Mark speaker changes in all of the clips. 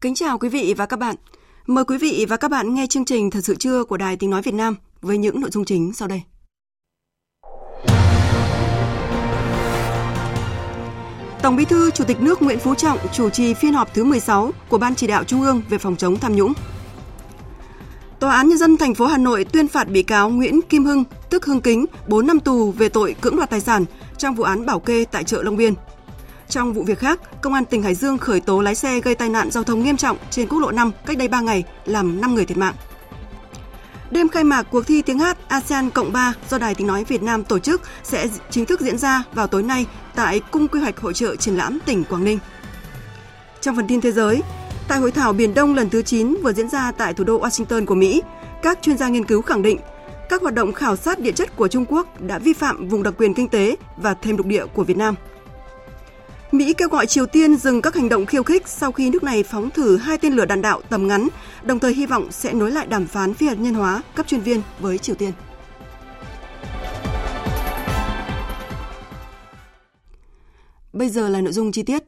Speaker 1: Kính chào quý vị và các bạn. Mời quý vị và các bạn nghe chương trình Thật sự trưa của Đài Tiếng Nói Việt Nam với những nội dung chính sau đây. Tổng Bí thư Chủ tịch nước Nguyễn Phú Trọng chủ trì phiên họp thứ 16 của Ban chỉ đạo Trung ương về phòng chống tham nhũng. Tòa án Nhân dân thành phố Hà Nội tuyên phạt bị cáo Nguyễn Kim Hưng, tức Hưng Kính, 4 năm tù về tội cưỡng đoạt tài sản trong vụ án bảo kê tại chợ Long Biên. Trong vụ việc khác, Công an tỉnh Hải Dương khởi tố lái xe gây tai nạn giao thông nghiêm trọng trên quốc lộ 5 cách đây 3 ngày, làm 5 người thiệt mạng. Đêm khai mạc cuộc thi tiếng hát ASEAN Cộng 3 do Đài Tiếng Nói Việt Nam tổ chức sẽ chính thức diễn ra vào tối nay tại Cung Quy hoạch Hội trợ Triển lãm tỉnh Quảng Ninh. Trong phần tin thế giới, tại hội thảo Biển Đông lần thứ 9 vừa diễn ra tại thủ đô Washington của Mỹ, các chuyên gia nghiên cứu khẳng định các hoạt động khảo sát địa chất của Trung Quốc đã vi phạm vùng đặc quyền kinh tế và thêm lục địa của Việt Nam – Mỹ kêu gọi Triều Tiên dừng các hành động khiêu khích sau khi nước này phóng thử hai tên lửa đạn đạo tầm ngắn, đồng thời hy vọng sẽ nối lại đàm phán phi hạt nhân hóa cấp chuyên viên với Triều Tiên. Bây giờ là nội dung chi tiết.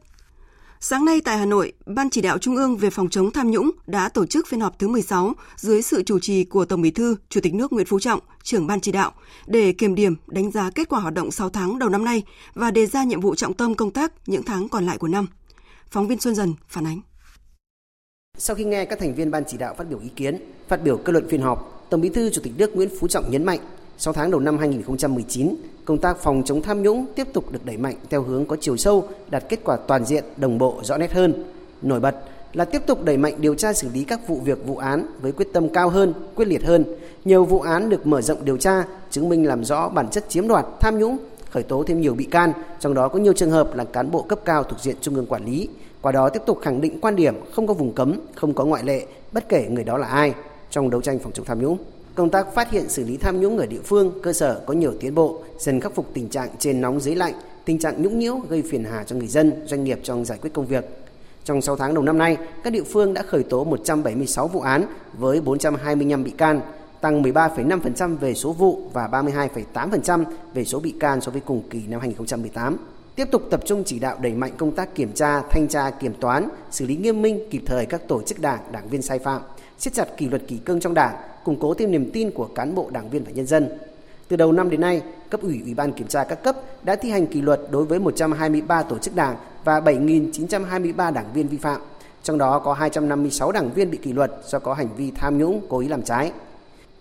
Speaker 1: Sáng nay tại Hà Nội, Ban chỉ đạo Trung ương về phòng chống tham nhũng đã tổ chức phiên họp thứ 16 dưới sự chủ trì của Tổng Bí thư, Chủ tịch nước Nguyễn Phú Trọng, trưởng Ban chỉ đạo để kiểm điểm, đánh giá kết quả hoạt động 6 tháng đầu năm nay và đề ra nhiệm vụ trọng tâm công tác những tháng còn lại của năm. Phóng viên Xuân Dần phản ánh.
Speaker 2: Sau khi nghe các thành viên ban chỉ đạo phát biểu ý kiến, phát biểu kết luận phiên họp, Tổng Bí thư Chủ tịch nước Nguyễn Phú Trọng nhấn mạnh, 6 tháng đầu năm 2019, công tác phòng chống tham nhũng tiếp tục được đẩy mạnh theo hướng có chiều sâu, đạt kết quả toàn diện, đồng bộ, rõ nét hơn. Nổi bật là tiếp tục đẩy mạnh điều tra xử lý các vụ việc vụ án với quyết tâm cao hơn, quyết liệt hơn. Nhiều vụ án được mở rộng điều tra, chứng minh làm rõ bản chất chiếm đoạt, tham nhũng, khởi tố thêm nhiều bị can, trong đó có nhiều trường hợp là cán bộ cấp cao thuộc diện trung ương quản lý. Qua đó tiếp tục khẳng định quan điểm không có vùng cấm, không có ngoại lệ, bất kể người đó là ai trong đấu tranh phòng chống tham nhũng. Công tác phát hiện xử lý tham nhũng ở địa phương, cơ sở có nhiều tiến bộ, dần khắc phục tình trạng trên nóng dưới lạnh, tình trạng nhũng nhiễu gây phiền hà cho người dân, doanh nghiệp trong giải quyết công việc. Trong 6 tháng đầu năm nay, các địa phương đã khởi tố 176 vụ án với 425 bị can, tăng 13,5% về số vụ và 32,8% về số bị can so với cùng kỳ năm 2018. Tiếp tục tập trung chỉ đạo đẩy mạnh công tác kiểm tra, thanh tra, kiểm toán, xử lý nghiêm minh kịp thời các tổ chức đảng, đảng viên sai phạm, siết chặt kỷ luật kỷ cương trong đảng, củng cố thêm niềm tin của cán bộ đảng viên và nhân dân. Từ đầu năm đến nay, cấp ủy Ủy ban kiểm tra các cấp đã thi hành kỷ luật đối với 123 tổ chức đảng và 7.923 đảng viên vi phạm. Trong đó có 256 đảng viên bị kỷ luật do có hành vi tham nhũng, cố ý làm trái.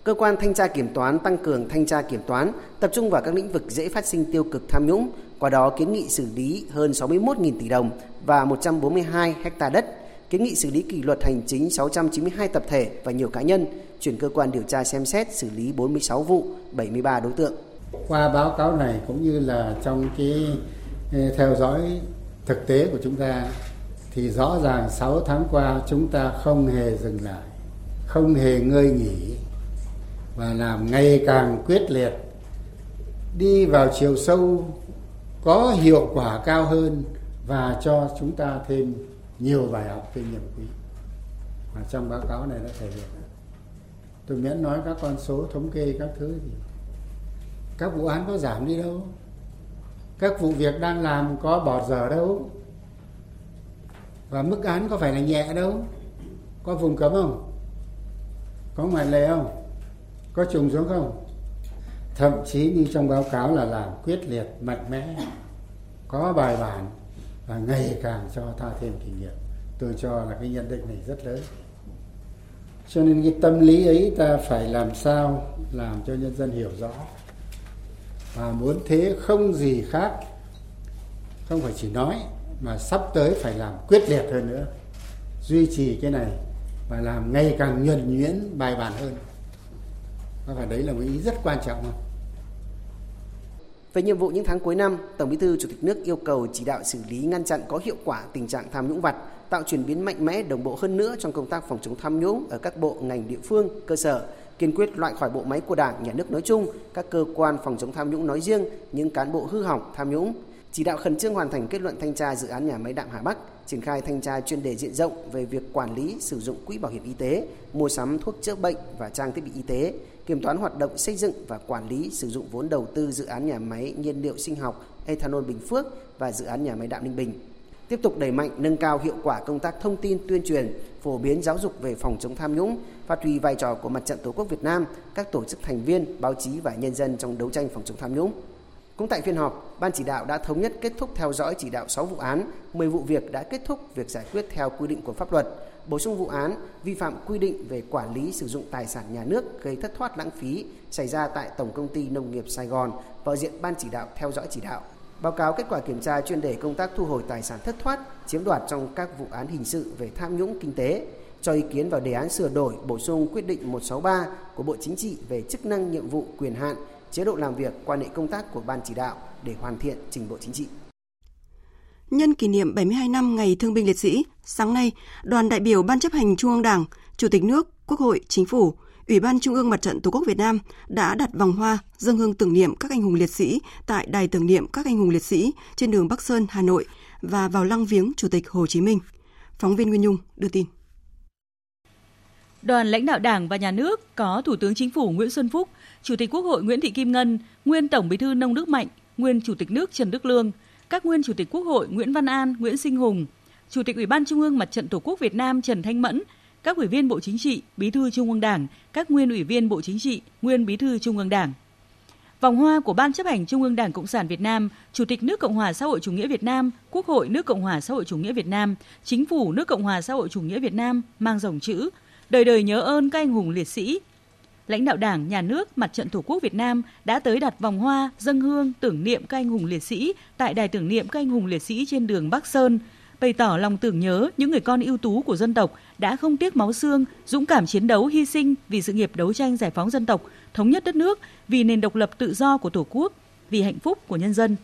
Speaker 2: Cơ quan thanh tra kiểm toán tăng cường thanh tra kiểm toán, tập trung vào các lĩnh vực dễ phát sinh tiêu cực tham nhũng, qua đó kiến nghị xử lý hơn 61.000 tỷ đồng và 142 hecta đất, kiến nghị xử lý kỷ luật hành chính 692 tập thể và nhiều cá nhân, chuyển cơ quan điều tra xem xét xử lý 46 vụ, 73 đối tượng.
Speaker 3: Qua báo cáo này cũng như là trong cái ờ, theo dõi thực tế của chúng ta thì rõ ràng 6 tháng qua chúng ta không hề dừng lại, không hề ngơi nghỉ và làm ngày càng quyết liệt đi vào chiều sâu có hiệu quả cao hơn và cho chúng ta thêm nhiều bài học kinh nghiệm quý. Mà trong báo cáo này đã thể hiện tôi miễn nói các con số, thống kê các thứ thì các vụ án có giảm đi đâu. Các vụ việc đang làm có bỏ dở đâu. Và mức án có phải là nhẹ đâu. Có vùng cấm không? Có ngoại lệ không? Có trùng xuống không? Thậm chí như trong báo cáo là làm quyết liệt, mạnh mẽ. Có bài bản và ngày càng cho ta thêm kinh nghiệm tôi cho là cái nhận định này rất lớn. Cho nên cái tâm lý ấy ta phải làm sao làm cho nhân dân hiểu rõ. Và muốn thế không gì khác, không phải chỉ nói, mà sắp tới phải làm quyết liệt hơn nữa. Duy trì cái này và làm ngày càng nhuần nhuyễn, bài bản hơn. Và phải đấy là một ý rất quan trọng không?
Speaker 2: Về nhiệm vụ những tháng cuối năm, Tổng Bí thư Chủ tịch nước yêu cầu chỉ đạo xử lý ngăn chặn có hiệu quả tình trạng tham nhũng vặt, tạo chuyển biến mạnh mẽ đồng bộ hơn nữa trong công tác phòng chống tham nhũng ở các bộ ngành địa phương, cơ sở, kiên quyết loại khỏi bộ máy của Đảng, Nhà nước nói chung, các cơ quan phòng chống tham nhũng nói riêng, những cán bộ hư hỏng tham nhũng, chỉ đạo khẩn trương hoàn thành kết luận thanh tra dự án nhà máy đạm Hà Bắc, triển khai thanh tra chuyên đề diện rộng về việc quản lý sử dụng quỹ bảo hiểm y tế, mua sắm thuốc chữa bệnh và trang thiết bị y tế, kiểm toán hoạt động xây dựng và quản lý sử dụng vốn đầu tư dự án nhà máy nhiên liệu sinh học ethanol Bình Phước và dự án nhà máy đạm Ninh Bình. Tiếp tục đẩy mạnh nâng cao hiệu quả công tác thông tin tuyên truyền, phổ biến giáo dục về phòng chống tham nhũng, phát huy vai trò của Mặt trận Tổ quốc Việt Nam, các tổ chức thành viên, báo chí và nhân dân trong đấu tranh phòng chống tham nhũng. Cũng tại phiên họp, Ban chỉ đạo đã thống nhất kết thúc theo dõi chỉ đạo 6 vụ án, 10 vụ việc đã kết thúc việc giải quyết theo quy định của pháp luật, bổ sung vụ án vi phạm quy định về quản lý sử dụng tài sản nhà nước gây thất thoát lãng phí xảy ra tại Tổng công ty Nông nghiệp Sài Gòn vào diện Ban chỉ đạo theo dõi chỉ đạo. Báo cáo kết quả kiểm tra chuyên đề công tác thu hồi tài sản thất thoát, chiếm đoạt trong các vụ án hình sự về tham nhũng kinh tế, cho ý kiến vào đề án sửa đổi bổ sung quyết định 163 của Bộ Chính trị về chức năng nhiệm vụ quyền hạn chế độ làm việc, quan hệ công tác của Ban chỉ đạo để hoàn thiện trình Bộ Chính trị.
Speaker 1: Nhân kỷ niệm 72 năm Ngày Thương binh Liệt sĩ, sáng nay, đoàn đại biểu Ban chấp hành Trung ương Đảng, Chủ tịch nước, Quốc hội, Chính phủ, Ủy ban Trung ương Mặt trận Tổ quốc Việt Nam đã đặt vòng hoa dâng hương tưởng niệm các anh hùng liệt sĩ tại đài tưởng niệm các anh hùng liệt sĩ trên đường Bắc Sơn, Hà Nội và vào lăng viếng Chủ tịch Hồ Chí Minh. Phóng viên Nguyên Nhung đưa tin.
Speaker 4: Đoàn lãnh đạo Đảng và Nhà nước có Thủ tướng Chính phủ Nguyễn Xuân Phúc, Chủ tịch Quốc hội Nguyễn Thị Kim Ngân, nguyên Tổng Bí thư Nông Đức Mạnh, nguyên Chủ tịch nước Trần Đức Lương, các nguyên Chủ tịch Quốc hội Nguyễn Văn An, Nguyễn Sinh Hùng, Chủ tịch Ủy ban Trung ương Mặt trận Tổ quốc Việt Nam Trần Thanh Mẫn, các ủy viên Bộ Chính trị, Bí thư Trung ương Đảng, các nguyên ủy viên Bộ Chính trị, nguyên Bí thư Trung ương Đảng. Vòng hoa của Ban chấp hành Trung ương Đảng Cộng sản Việt Nam, Chủ tịch nước Cộng hòa xã hội chủ nghĩa Việt Nam, Quốc hội nước Cộng hòa xã hội chủ nghĩa Việt Nam, Chính phủ nước Cộng hòa xã hội chủ nghĩa Việt Nam mang dòng chữ đời đời nhớ ơn các anh hùng liệt sĩ. Lãnh đạo Đảng, Nhà nước, Mặt trận Tổ quốc Việt Nam đã tới đặt vòng hoa, dâng hương tưởng niệm các anh hùng liệt sĩ tại đài tưởng niệm các anh hùng liệt sĩ trên đường Bắc Sơn, bày tỏ lòng tưởng nhớ những người con ưu tú của dân tộc đã không tiếc máu xương, dũng cảm chiến đấu hy sinh vì sự nghiệp đấu tranh giải phóng dân tộc, thống nhất đất nước, vì nền độc lập tự do của Tổ quốc, vì hạnh phúc của nhân dân.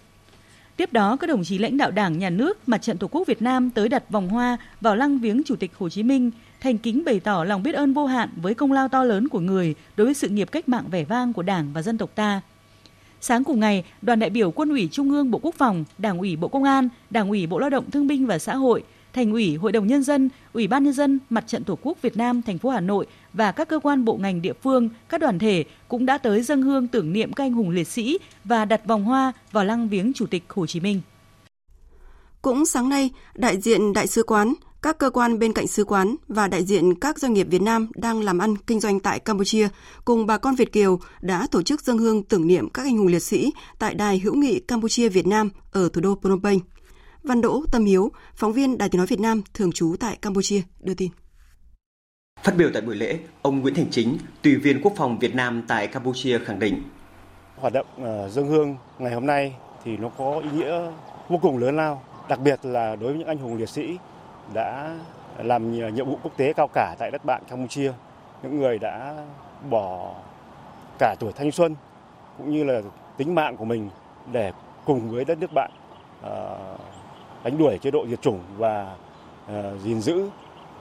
Speaker 4: Tiếp đó, các đồng chí lãnh đạo Đảng, Nhà nước, Mặt trận Tổ quốc Việt Nam tới đặt vòng hoa vào lăng viếng Chủ tịch Hồ Chí Minh, thành kính bày tỏ lòng biết ơn vô hạn với công lao to lớn của người đối với sự nghiệp cách mạng vẻ vang của Đảng và dân tộc ta. Sáng cùng ngày, đoàn đại biểu Quân ủy Trung ương Bộ Quốc phòng, Đảng ủy Bộ Công an, Đảng ủy Bộ Lao động Thương binh và Xã hội, Thành ủy, Hội đồng nhân dân, Ủy ban nhân dân, Mặt trận Tổ quốc Việt Nam thành phố Hà Nội và các cơ quan bộ ngành địa phương, các đoàn thể cũng đã tới dâng hương tưởng niệm các anh hùng liệt sĩ và đặt vòng hoa vào lăng viếng Chủ tịch Hồ Chí Minh.
Speaker 1: Cũng sáng nay, đại diện đại sứ quán, các cơ quan bên cạnh sứ quán và đại diện các doanh nghiệp Việt Nam đang làm ăn kinh doanh tại Campuchia cùng bà con Việt Kiều đã tổ chức dân hương tưởng niệm các anh hùng liệt sĩ tại Đài hữu nghị Campuchia Việt Nam ở thủ đô Phnom Penh. Văn Đỗ Tâm Hiếu, phóng viên Đài Tiếng nói Việt Nam thường trú tại Campuchia đưa tin.
Speaker 5: Phát biểu tại buổi lễ, ông Nguyễn Thành Chính, tùy viên quốc phòng Việt Nam tại Campuchia khẳng định
Speaker 6: hoạt động uh, dân hương ngày hôm nay thì nó có ý nghĩa vô cùng lớn lao, đặc biệt là đối với những anh hùng liệt sĩ đã làm nhiệm vụ quốc tế cao cả tại đất bạn Campuchia, những người đã bỏ cả tuổi thanh xuân cũng như là tính mạng của mình để cùng với đất nước bạn ờ, đánh đuổi chế độ diệt chủng và ờ, gìn giữ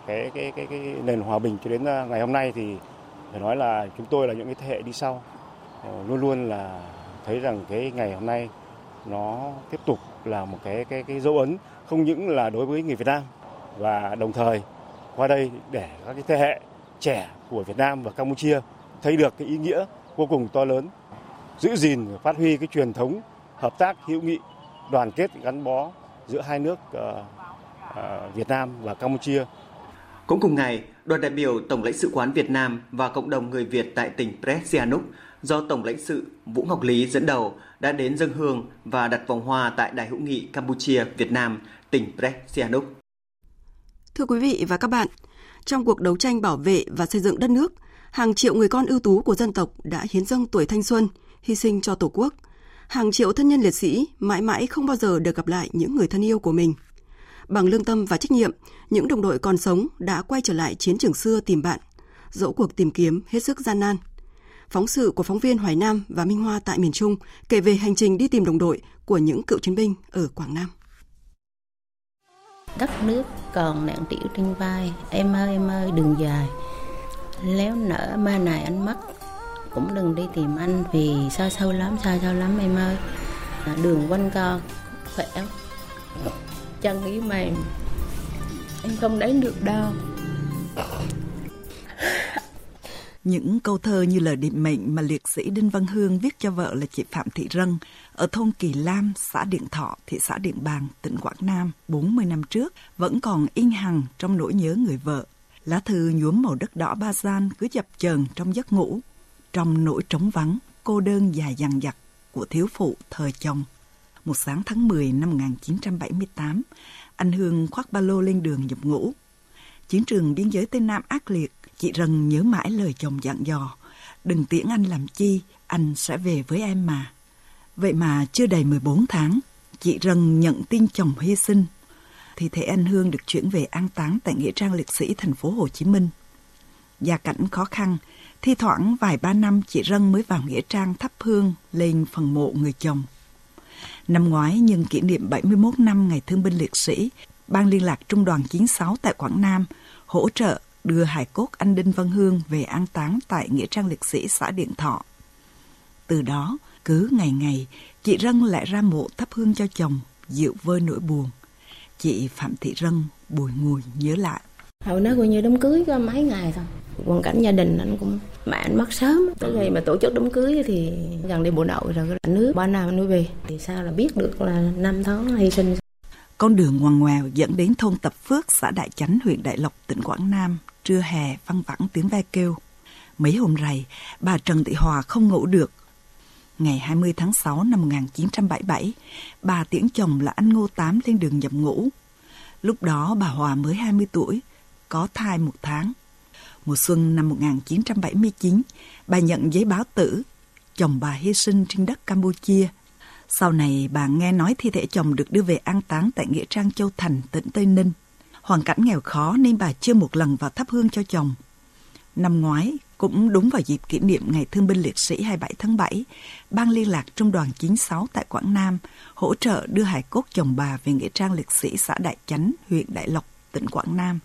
Speaker 6: cái, cái cái cái nền hòa bình cho đến ờ, ngày hôm nay thì phải nói là chúng tôi là những cái thế hệ đi sau. Luôn luôn là thấy rằng cái ngày hôm nay nó tiếp tục là một cái cái cái dấu ấn không những là đối với người Việt Nam và đồng thời qua đây để các cái thế hệ trẻ của Việt Nam và Campuchia thấy được cái ý nghĩa vô cùng to lớn giữ gìn và phát huy cái truyền thống hợp tác hữu nghị đoàn kết gắn bó giữa hai nước uh, uh, Việt Nam và Campuchia.
Speaker 5: Cũng cùng ngày, đoàn đại biểu Tổng lãnh sự quán Việt Nam và cộng đồng người Việt tại tỉnh Presianuk do Tổng lãnh sự Vũ Ngọc Lý dẫn đầu đã đến dân hương và đặt vòng hoa tại Đài hữu nghị Campuchia Việt Nam, tỉnh Presianuk.
Speaker 1: Thưa quý vị và các bạn, trong cuộc đấu tranh bảo vệ và xây dựng đất nước, hàng triệu người con ưu tú của dân tộc đã hiến dâng tuổi thanh xuân, hy sinh cho Tổ quốc. hàng triệu thân nhân liệt sĩ mãi mãi không bao giờ được gặp lại những người thân yêu của mình. Bằng lương tâm và trách nhiệm, những đồng đội còn sống đã quay trở lại chiến trường xưa tìm bạn, dẫu cuộc tìm kiếm hết sức gian nan. Phóng sự của phóng viên Hoài Nam và Minh Hoa tại miền Trung kể về hành trình đi tìm đồng đội của những cựu chiến binh ở Quảng Nam.
Speaker 7: Đất nước còn nặng tiểu trên vai, em ơi em ơi đường dài. Léo nở ba này anh mất, cũng đừng đi tìm anh vì xa sâu lắm, xa sâu lắm em ơi. À, đường quanh co, khỏe, chân yếu mềm, em không đánh được đâu.
Speaker 8: Những câu thơ như lời định mệnh mà liệt sĩ Đinh Văn Hương viết cho vợ là chị Phạm Thị Rân ở thôn Kỳ Lam, xã Điện Thọ, thị xã Điện Bàn, tỉnh Quảng Nam 40 năm trước vẫn còn in hằng trong nỗi nhớ người vợ. Lá thư nhuốm màu đất đỏ ba gian cứ dập chờn trong giấc ngủ, trong nỗi trống vắng, cô đơn dài dằng dặc của thiếu phụ thời chồng. Một sáng tháng 10 năm 1978, anh Hương khoác ba lô lên đường nhập ngũ. Chiến trường biên giới Tây Nam ác liệt, chị Rần nhớ mãi lời chồng dặn dò. Đừng tiễn anh làm chi, anh sẽ về với em mà. Vậy mà chưa đầy 14 tháng, chị Rần nhận tin chồng hy sinh. Thì thể anh Hương được chuyển về an táng tại Nghĩa trang liệt sĩ thành phố Hồ Chí Minh. Gia cảnh khó khăn, thi thoảng vài ba năm chị Rân mới vào Nghĩa trang thắp hương lên phần mộ người chồng. Năm ngoái nhân kỷ niệm 71 năm ngày thương binh liệt sĩ, Ban liên lạc Trung đoàn 96 tại Quảng Nam hỗ trợ đưa hài cốt anh Đinh Văn Hương về an táng tại Nghĩa trang liệt sĩ xã Điện Thọ. Từ đó, cứ ngày ngày, chị Rân lại ra mộ thắp hương cho chồng, dịu vơi nỗi buồn. Chị Phạm Thị Rân bùi ngùi nhớ lại.
Speaker 7: Hồi nó coi như đám cưới có mấy ngày thôi. Hoàn cảnh gia đình anh cũng mẹ anh mất sớm. Tới ngày mà tổ chức đám cưới thì gần đi bộ đội rồi cái nước ba năm nuôi về. Thì sao là biết được là năm tháng hy sinh.
Speaker 8: Con đường ngoằn ngoèo dẫn đến thôn Tập Phước, xã Đại Chánh, huyện Đại Lộc, tỉnh Quảng Nam. Trưa hè văng vẳng tiếng ve kêu. Mấy hôm rày, bà Trần Thị Hòa không ngủ được. Ngày 20 tháng 6 năm 1977, bà tiễn chồng là anh Ngô Tám lên đường nhập ngũ. Lúc đó bà Hòa mới 20 tuổi, có thai một tháng. Mùa xuân năm 1979, bà nhận giấy báo tử, chồng bà hy sinh trên đất Campuchia. Sau này bà nghe nói thi thể chồng được đưa về an táng tại Nghĩa Trang Châu Thành, tỉnh Tây Ninh. Hoàn cảnh nghèo khó nên bà chưa một lần vào thắp hương cho chồng. Năm ngoái, cũng đúng vào dịp kỷ niệm Ngày Thương binh Liệt sĩ 27 tháng 7, Ban liên lạc Trung đoàn 96 tại Quảng Nam hỗ trợ đưa hải cốt chồng bà về Nghĩa trang Liệt sĩ xã Đại Chánh, huyện Đại Lộc, tỉnh Quảng Nam.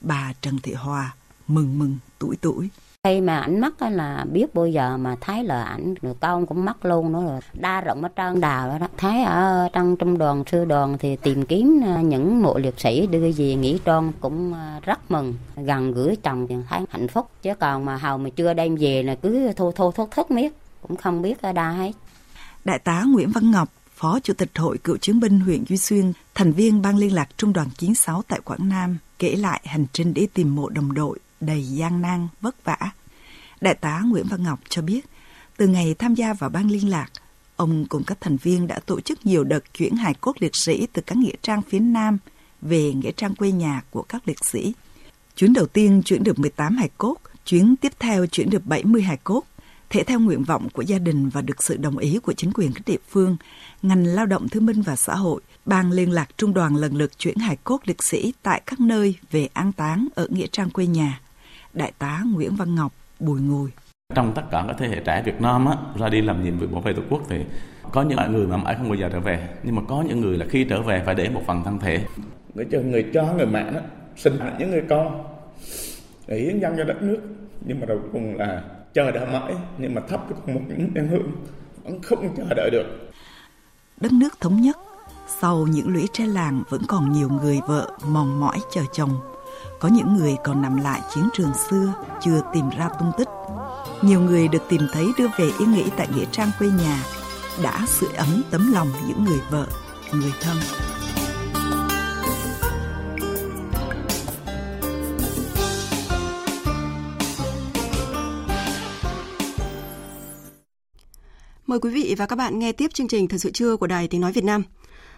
Speaker 8: Bà Trần Thị Hòa mừng mừng tuổi tuổi.
Speaker 9: Khi mà ảnh mất là biết bao giờ mà thấy là ảnh được con cũng mất luôn nữa rồi. Đa rộng ở trơn đào đó, đó. Thấy ở trong trung đoàn sư đoàn thì tìm kiếm à, những mộ liệt sĩ đưa về nghỉ tròn cũng à, rất mừng. Gần gửi chồng thì thấy hạnh phúc. Chứ còn mà hầu mà chưa đem về là cứ thô thô thốt thốt miết. Cũng không biết ở đa hết.
Speaker 8: Đại tá Nguyễn Văn Ngọc, Phó Chủ tịch Hội Cựu chiến binh huyện Duy Xuyên, thành viên ban liên lạc Trung đoàn 96 tại Quảng Nam, kể lại hành trình đi tìm mộ đồng đội đầy gian nan, vất vả. Đại tá Nguyễn Văn Ngọc cho biết, từ ngày tham gia vào ban liên lạc, ông cùng các thành viên đã tổ chức nhiều đợt chuyển hài cốt liệt sĩ từ các nghĩa trang phía Nam về nghĩa trang quê nhà của các liệt sĩ. Chuyến đầu tiên chuyển được 18 hài cốt, chuyến tiếp theo chuyển được 70 hài cốt. Thể theo nguyện vọng của gia đình và được sự đồng ý của chính quyền các địa phương, ngành lao động thương binh và xã hội, ban liên lạc trung đoàn lần lượt chuyển hài cốt liệt sĩ tại các nơi về an táng ở nghĩa trang quê nhà. Đại tá Nguyễn Văn Ngọc, Bùi Ngùi.
Speaker 10: Trong tất cả các thế hệ trẻ Việt Nam á, ra đi làm nhiệm vụ bảo vệ Tổ quốc thì có những người mà mãi không bao giờ trở về. Nhưng mà có những người là khi trở về phải để một phần thân thể.
Speaker 11: Người cho người cho người mẹ đó, sinh hạnh những người con để hiến dân cho đất nước. Nhưng mà đầu cùng là chờ đợi mãi nhưng mà thắp được một những đèn hương vẫn không chờ đợi được.
Speaker 8: Đất nước thống nhất, sau những lũy tre làng vẫn còn nhiều người vợ mòn mỏi chờ chồng có những người còn nằm lại chiến trường xưa chưa tìm ra tung tích. Nhiều người được tìm thấy đưa về yên nghỉ tại nghĩa trang quê nhà đã sưởi ấm tấm lòng những người vợ, người thân.
Speaker 1: Mời quý vị và các bạn nghe tiếp chương trình Thời sự trưa của Đài Tiếng Nói Việt Nam.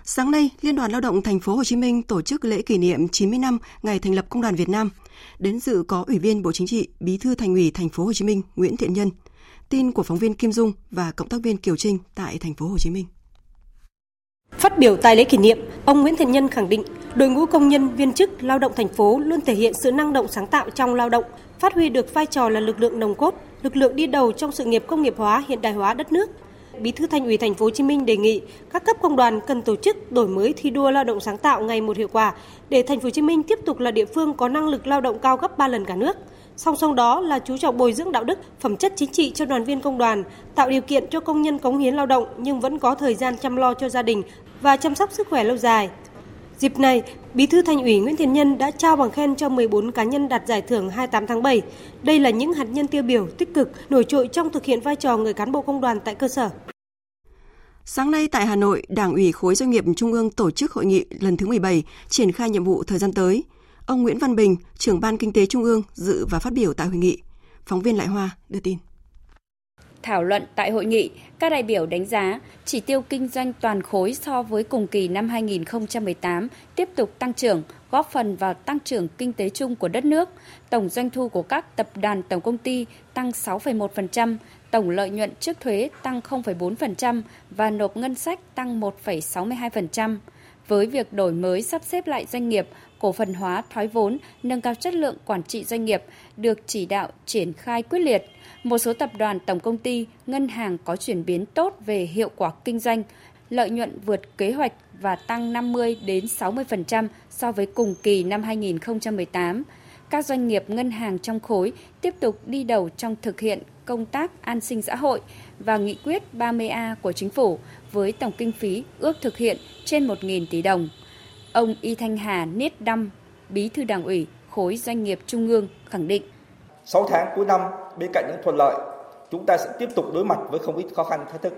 Speaker 1: Sáng nay, Liên đoàn Lao động Thành phố Hồ Chí Minh tổ chức lễ kỷ niệm 90 năm ngày thành lập Công đoàn Việt Nam. Đến dự có Ủy viên Bộ Chính trị, Bí thư Thành ủy Thành phố Hồ Chí Minh Nguyễn Thiện Nhân, Tin của phóng viên Kim Dung và cộng tác viên Kiều Trinh tại thành phố Hồ Chí Minh.
Speaker 12: Phát biểu tại lễ kỷ niệm, ông Nguyễn Thiện Nhân khẳng định đội ngũ công nhân viên chức lao động thành phố luôn thể hiện sự năng động sáng tạo trong lao động, phát huy được vai trò là lực lượng nồng cốt, lực lượng đi đầu trong sự nghiệp công nghiệp hóa hiện đại hóa đất nước. Bí thư Thành ủy Thành phố Hồ Chí Minh đề nghị các cấp công đoàn cần tổ chức đổi mới thi đua lao động sáng tạo ngày một hiệu quả để Thành phố Hồ Chí Minh tiếp tục là địa phương có năng lực lao động cao gấp 3 lần cả nước. Song song đó là chú trọng bồi dưỡng đạo đức, phẩm chất chính trị cho đoàn viên công đoàn, tạo điều kiện cho công nhân cống hiến lao động nhưng vẫn có thời gian chăm lo cho gia đình và chăm sóc sức khỏe lâu dài. Dịp này, Bí thư Thành ủy Nguyễn Thiện Nhân đã trao bằng khen cho 14 cá nhân đạt giải thưởng 28 tháng 7. Đây là những hạt nhân tiêu biểu tích cực, nổi trội trong thực hiện vai trò người cán bộ công đoàn tại cơ sở.
Speaker 1: Sáng nay tại Hà Nội, Đảng ủy khối doanh nghiệp Trung ương tổ chức hội nghị lần thứ 17 triển khai nhiệm vụ thời gian tới. Ông Nguyễn Văn Bình, trưởng ban kinh tế Trung ương dự và phát biểu tại hội nghị. Phóng viên Lại Hoa đưa tin.
Speaker 13: Thảo luận tại hội nghị, các đại biểu đánh giá chỉ tiêu kinh doanh toàn khối so với cùng kỳ năm 2018 tiếp tục tăng trưởng, góp phần vào tăng trưởng kinh tế chung của đất nước. Tổng doanh thu của các tập đoàn tổng công ty tăng 6,1%, tổng lợi nhuận trước thuế tăng 0,4% và nộp ngân sách tăng 1,62%. Với việc đổi mới sắp xếp lại doanh nghiệp, cổ phần hóa thoái vốn, nâng cao chất lượng quản trị doanh nghiệp được chỉ đạo triển khai quyết liệt. Một số tập đoàn tổng công ty, ngân hàng có chuyển biến tốt về hiệu quả kinh doanh, lợi nhuận vượt kế hoạch và tăng 50 đến 60% so với cùng kỳ năm 2018. Các doanh nghiệp ngân hàng trong khối tiếp tục đi đầu trong thực hiện công tác an sinh xã hội và nghị quyết 30A của chính phủ với tổng kinh phí ước thực hiện trên 1.000 tỷ đồng. Ông Y Thanh Hà Niết Đăm, Bí thư Đảng ủy khối doanh nghiệp Trung ương khẳng định.
Speaker 14: 6 tháng cuối năm, bên cạnh những thuận lợi, chúng ta sẽ tiếp tục đối mặt với không ít khó khăn thách thức.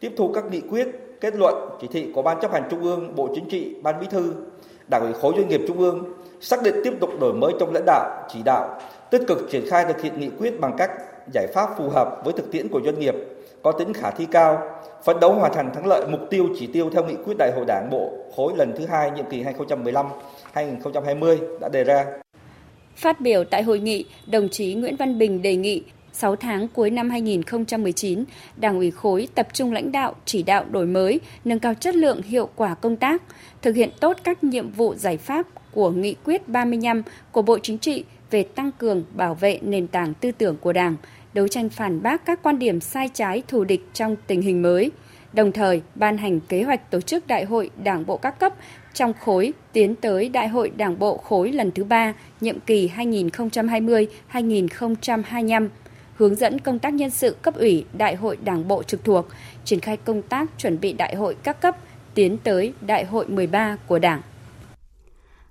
Speaker 14: Tiếp thu các nghị quyết, kết luận, chỉ thị của Ban chấp hành Trung ương, Bộ Chính trị, Ban Bí thư, Đảng ủy khối doanh nghiệp Trung ương xác định tiếp tục đổi mới trong lãnh đạo, chỉ đạo, tích cực triển khai thực hiện nghị quyết bằng các giải pháp phù hợp với thực tiễn của doanh nghiệp, có tính khả thi cao, phấn đấu hoàn thành thắng lợi mục tiêu chỉ tiêu theo nghị quyết đại hội đảng bộ khối lần thứ hai nhiệm kỳ 2015-2020 đã đề ra.
Speaker 13: Phát biểu tại hội nghị, đồng chí Nguyễn Văn Bình đề nghị 6 tháng cuối năm 2019, Đảng ủy khối tập trung lãnh đạo, chỉ đạo đổi mới, nâng cao chất lượng hiệu quả công tác, thực hiện tốt các nhiệm vụ giải pháp của Nghị quyết 35 của Bộ Chính trị về tăng cường bảo vệ nền tảng tư tưởng của Đảng, đấu tranh phản bác các quan điểm sai trái thù địch trong tình hình mới, đồng thời ban hành kế hoạch tổ chức Đại hội Đảng bộ các cấp trong khối tiến tới Đại hội Đảng bộ khối lần thứ ba nhiệm kỳ 2020-2025, hướng dẫn công tác nhân sự cấp ủy Đại hội Đảng bộ trực thuộc, triển khai công tác chuẩn bị Đại hội các cấp tiến tới Đại hội 13 của Đảng.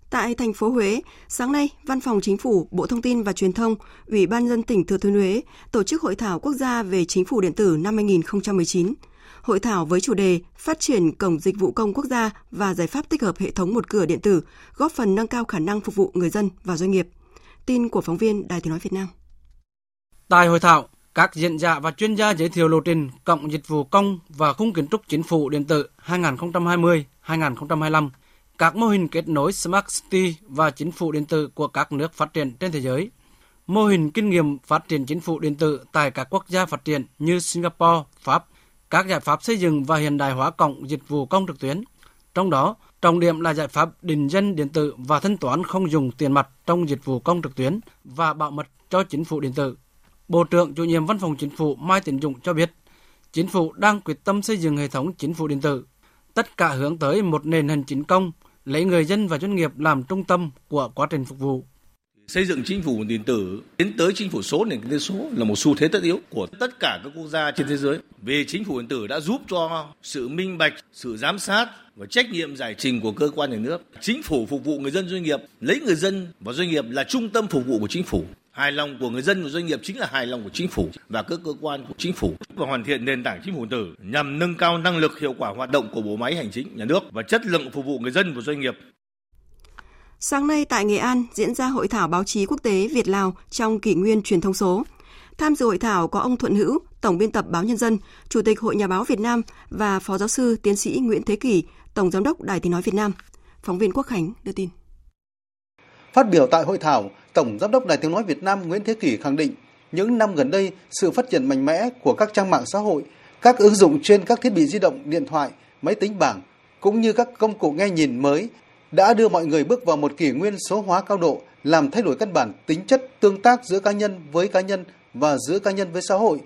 Speaker 1: Tại thành phố Huế, sáng nay, Văn phòng Chính phủ, Bộ Thông tin và Truyền thông, Ủy ban dân tỉnh Thừa Thiên Huế tổ chức hội thảo quốc gia về chính phủ điện tử năm 2019. Hội thảo với chủ đề Phát triển cổng dịch vụ công quốc gia và giải pháp tích hợp hệ thống một cửa điện tử, góp phần nâng cao khả năng phục vụ người dân và doanh nghiệp. Tin của phóng viên Đài Tiếng nói Việt Nam.
Speaker 15: Tại hội thảo, các diễn giả và chuyên gia giới thiệu lộ trình cộng dịch vụ công và khung kiến trúc chính phủ điện tử 2020-2025 các mô hình kết nối Smart City và chính phủ điện tử của các nước phát triển trên thế giới, mô hình kinh nghiệm phát triển chính phủ điện tử tại các quốc gia phát triển như Singapore, Pháp, các giải pháp xây dựng và hiện đại hóa cổng dịch vụ công trực tuyến. Trong đó, trọng điểm là giải pháp định danh điện tử và thanh toán không dùng tiền mặt trong dịch vụ công trực tuyến và bảo mật cho chính phủ điện tử. Bộ trưởng chủ nhiệm Văn phòng Chính phủ Mai Tiến Dũng cho biết, Chính phủ đang quyết tâm xây dựng hệ thống chính phủ điện tử, tất cả hướng tới một nền hành chính công lấy người dân và doanh nghiệp làm trung tâm của quá trình phục vụ.
Speaker 16: Xây dựng chính phủ điện tử tiến tới chính phủ số nền kinh tế số là một xu thế tất yếu của tất cả các quốc gia trên thế giới. Vì chính phủ điện tử đã giúp cho sự minh bạch, sự giám sát và trách nhiệm giải trình của cơ quan nhà nước. Chính phủ phục vụ người dân doanh nghiệp, lấy người dân và doanh nghiệp là trung tâm phục vụ của chính phủ. Hài lòng của người dân và doanh nghiệp chính là hài lòng của chính phủ và các cơ quan của chính phủ và hoàn thiện nền tảng chính phủ điện tử nhằm nâng cao năng lực hiệu quả hoạt động của bộ máy hành chính nhà nước và chất lượng phục vụ người dân và doanh nghiệp.
Speaker 1: Sáng nay tại Nghệ An diễn ra hội thảo báo chí quốc tế Việt Lào trong kỷ nguyên truyền thông số. Tham dự hội thảo có ông Thuận Hữu, Tổng biên tập Báo Nhân dân, Chủ tịch Hội Nhà báo Việt Nam và Phó giáo sư tiến sĩ Nguyễn Thế Kỳ, Tổng giám đốc Đài Tiếng nói Việt Nam. Phóng viên Quốc Khánh đưa tin.
Speaker 17: Phát biểu tại hội thảo, Tổng Giám đốc Đài Tiếng Nói Việt Nam Nguyễn Thế Kỳ khẳng định những năm gần đây, sự phát triển mạnh mẽ của các trang mạng xã hội, các ứng dụng trên các thiết bị di động, điện thoại, máy tính bảng cũng như các công cụ nghe nhìn mới đã đưa mọi người bước vào một kỷ nguyên số hóa cao độ, làm thay đổi căn bản tính chất tương tác giữa cá nhân với cá nhân và giữa cá nhân với xã hội,